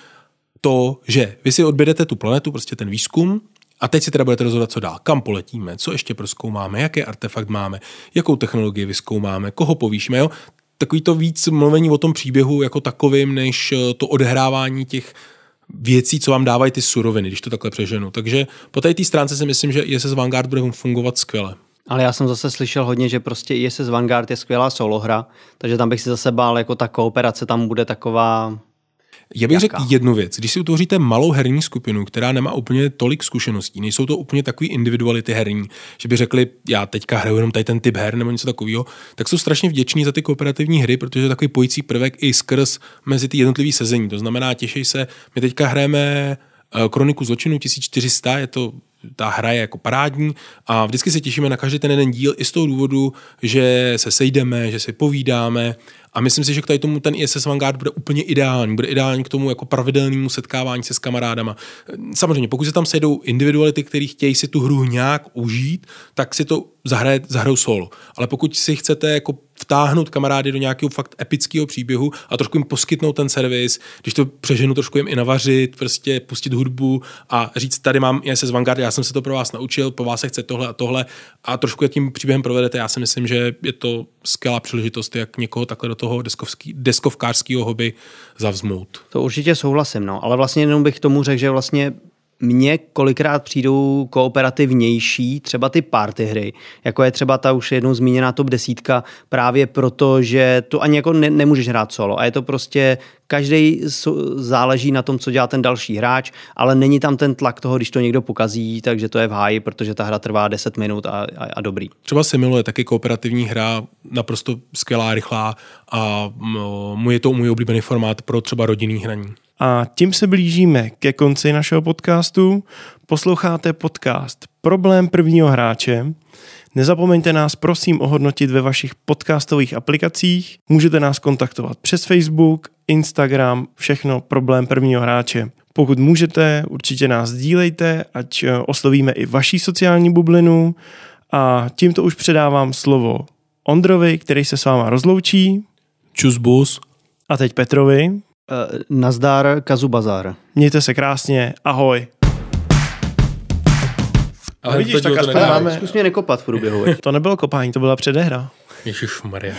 to, že vy si odbědete tu planetu, prostě ten výzkum, a teď si teda budete rozhodovat, co dál, kam poletíme, co ještě proskoumáme, jaký artefakt máme, jakou technologii vyskoumáme, koho povýšíme. Jo? Takový to víc mluvení o tom příběhu jako takovým, než eh, to odehrávání těch věcí, co vám dávají ty suroviny, když to takhle přeženu. Takže po té stránce si myslím, že ISS Vanguard bude fungovat skvěle. Ale já jsem zase slyšel hodně, že prostě ISS Vanguard je skvělá solohra, takže tam bych si zase bál, jako ta kooperace tam bude taková já bych řekl jednu věc. Když si utvoříte malou herní skupinu, která nemá úplně tolik zkušeností, nejsou to úplně takový individuality herní, že by řekli, já teďka hraju jenom tady ten typ her nebo něco takového, tak jsou strašně vděční za ty kooperativní hry, protože je takový pojící prvek i skrz mezi ty jednotlivé sezení. To znamená, těší se, my teďka hrajeme eh, Kroniku zločinu 1400, je to ta hra je jako parádní a vždycky se těšíme na každý ten jeden díl i z toho důvodu, že se sejdeme, že si povídáme a myslím si, že k tady tomu ten ISS Vanguard bude úplně ideální. Bude ideální k tomu jako pravidelnému setkávání se s kamarádama. Samozřejmě, pokud se tam sejdou individuality, které chtějí si tu hru nějak užít, tak si to zahraje, zahrajou solo. Ale pokud si chcete jako vtáhnout kamarády do nějakého fakt epického příběhu a trošku jim poskytnout ten servis, když to přeženu, trošku jim i navařit, prostě pustit hudbu a říct, tady mám ISS Vanguard, já jsem se to pro vás naučil, po vás se chce tohle a tohle a trošku tím příběhem provedete, já si myslím, že je to skvělá příležitost, jak někoho takhle do toho deskovský, deskovkářského hobby zavzmout. To určitě souhlasím, no, ale vlastně jenom bych tomu řekl, že vlastně mně kolikrát přijdou kooperativnější třeba ty party hry, jako je třeba ta už jednou zmíněná top desítka, právě proto, že to ani jako ne, nemůžeš hrát solo a je to prostě každý záleží na tom, co dělá ten další hráč, ale není tam ten tlak toho, když to někdo pokazí, takže to je v háji, protože ta hra trvá 10 minut a, a, a dobrý. Třeba Similo je taky kooperativní hra, naprosto skvělá, rychlá a mu je to můj oblíbený formát pro třeba rodinný hraní. A tím se blížíme ke konci našeho podcastu. Posloucháte podcast Problém prvního hráče. Nezapomeňte nás prosím ohodnotit ve vašich podcastových aplikacích. Můžete nás kontaktovat přes Facebook, Instagram, všechno Problém prvního hráče. Pokud můžete, určitě nás sdílejte, ať eh, oslovíme i vaší sociální bublinu. A tímto už předávám slovo Ondrovi, který se s váma rozloučí. Čus bus. A teď Petrovi. Uh, nazdar, Kazubazar. Mějte se krásně, ahoj. Ale vidíš, tak aspoň máme... Zkus mě nekopat v průběhu. to nebylo kopání, to byla předehra. Maria.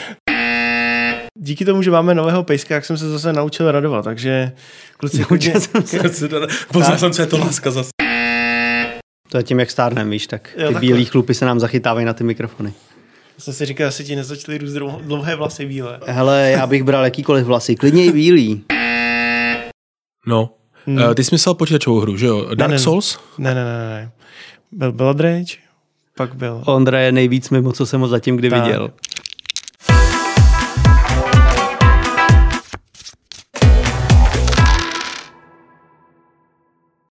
Díky tomu, že máme nového pejska, jak jsem se zase naučil radovat, takže kluci... Naučil jsem se. Poznal jsem, co je to láska zase. To je tím, jak stárnem, víš, tak ty jo, bílý chlupy se nám zachytávají na ty mikrofony. Jsem si říkal, jestli ti nezačaly růst dlouhé vlasy bílé. Hele, já bych bral jakýkoliv vlasy, klidně i bílý. No. Hmm. Uh, ty jsi myslel počítačovou hru, že jo? Dark ne, ne, Souls? Ne, ne, ne, ne. Byl Blood Rage, pak byl... Ondra je nejvíc mimo, co jsem ho zatím kdy tak. viděl.